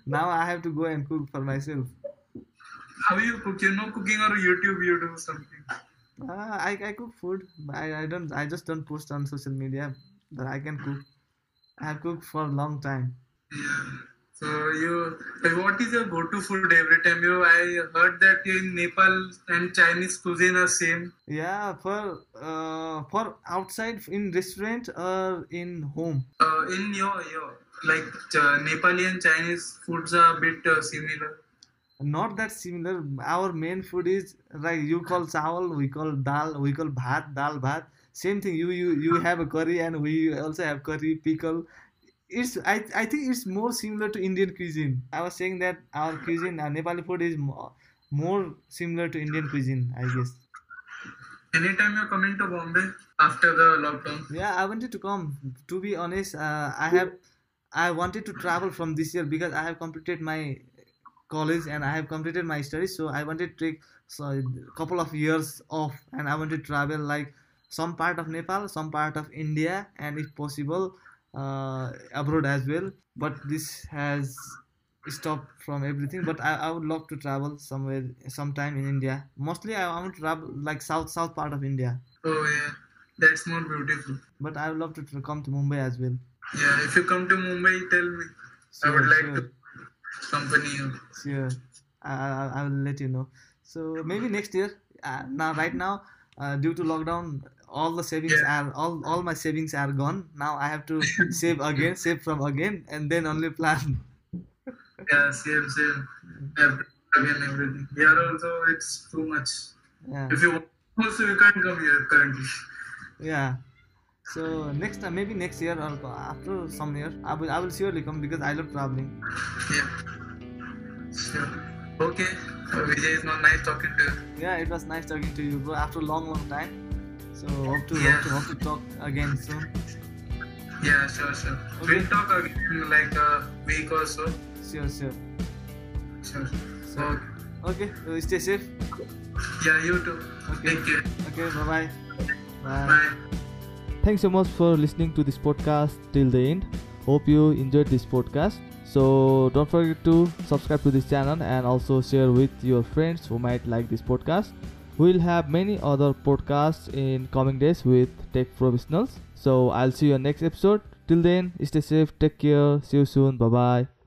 (laughs) now I have to go and cook for myself. How you cook? You know cooking or YouTube you do something? Uh, I, I cook food. but I, I don't I just don't post on social media that I can cook. I cook for a long time. Yeah. So you, what is your go-to food every time you? I heard that in Nepal and Chinese cuisine are same. Yeah, for uh for outside in restaurant or in home. Uh, in your your like uh, Nepali and Chinese foods are a bit uh, similar. Not that similar. Our main food is like you call chawal, we call dal, we call bhat, dal bhat. Same thing. You you you have a curry and we also have curry pickle. It's I I think it's more similar to Indian cuisine. I was saying that our cuisine, uh, Nepali food is more, more similar to Indian cuisine. I guess. Anytime you're coming to Bombay after the lockdown. Yeah, I wanted to come. To be honest, uh, I have I wanted to travel from this year because I have completed my college and I have completed my studies. So I wanted to take so a couple of years off and I wanted to travel like some part of Nepal, some part of India, and if possible, uh, abroad as well. But this has stopped from everything. But I, I would love to travel somewhere, sometime in India. Mostly, I want to travel like south south part of India. Oh yeah, that's more beautiful. But I would love to come to Mumbai as well. Yeah, if you come to Mumbai, tell me. I would like sure. to accompany you. Sure. I, I, I will let you know. So maybe next year. Uh, now, right now, uh, due to lockdown, all the savings Yeah. are all all my savings are gone. Now I have to (laughs) save again, save from again, and then only plan. Yeah, same, same. Every, again, everything. Here also, it's too much. Yeah, If you want, also you can't come here currently. yeah. So next time, maybe next year or after some year, I will I will surely come because I love traveling. Yeah. Sure. Okay. Uh, Vijay, it's not nice talking to you. Yeah, it was nice talking to you, bro. After a long, long time. So hope to Yeah. hope to hope to talk again soon. Yeah, sure, sure. Okay. We'll talk again in like a week or so. Sure, sure. Sure. So Okay. okay, stay safe. Yeah, you too. Okay. Take care. Okay, bye bye. Bye. Bye. Thanks so much for listening to this podcast till the end. Hope you enjoyed this podcast. So don't forget to subscribe to this channel and also share with your friends who might like this podcast. We'll have many other podcasts in coming days with tech professionals. So I'll see you on next episode. Till then, stay safe, take care, see you soon, bye bye.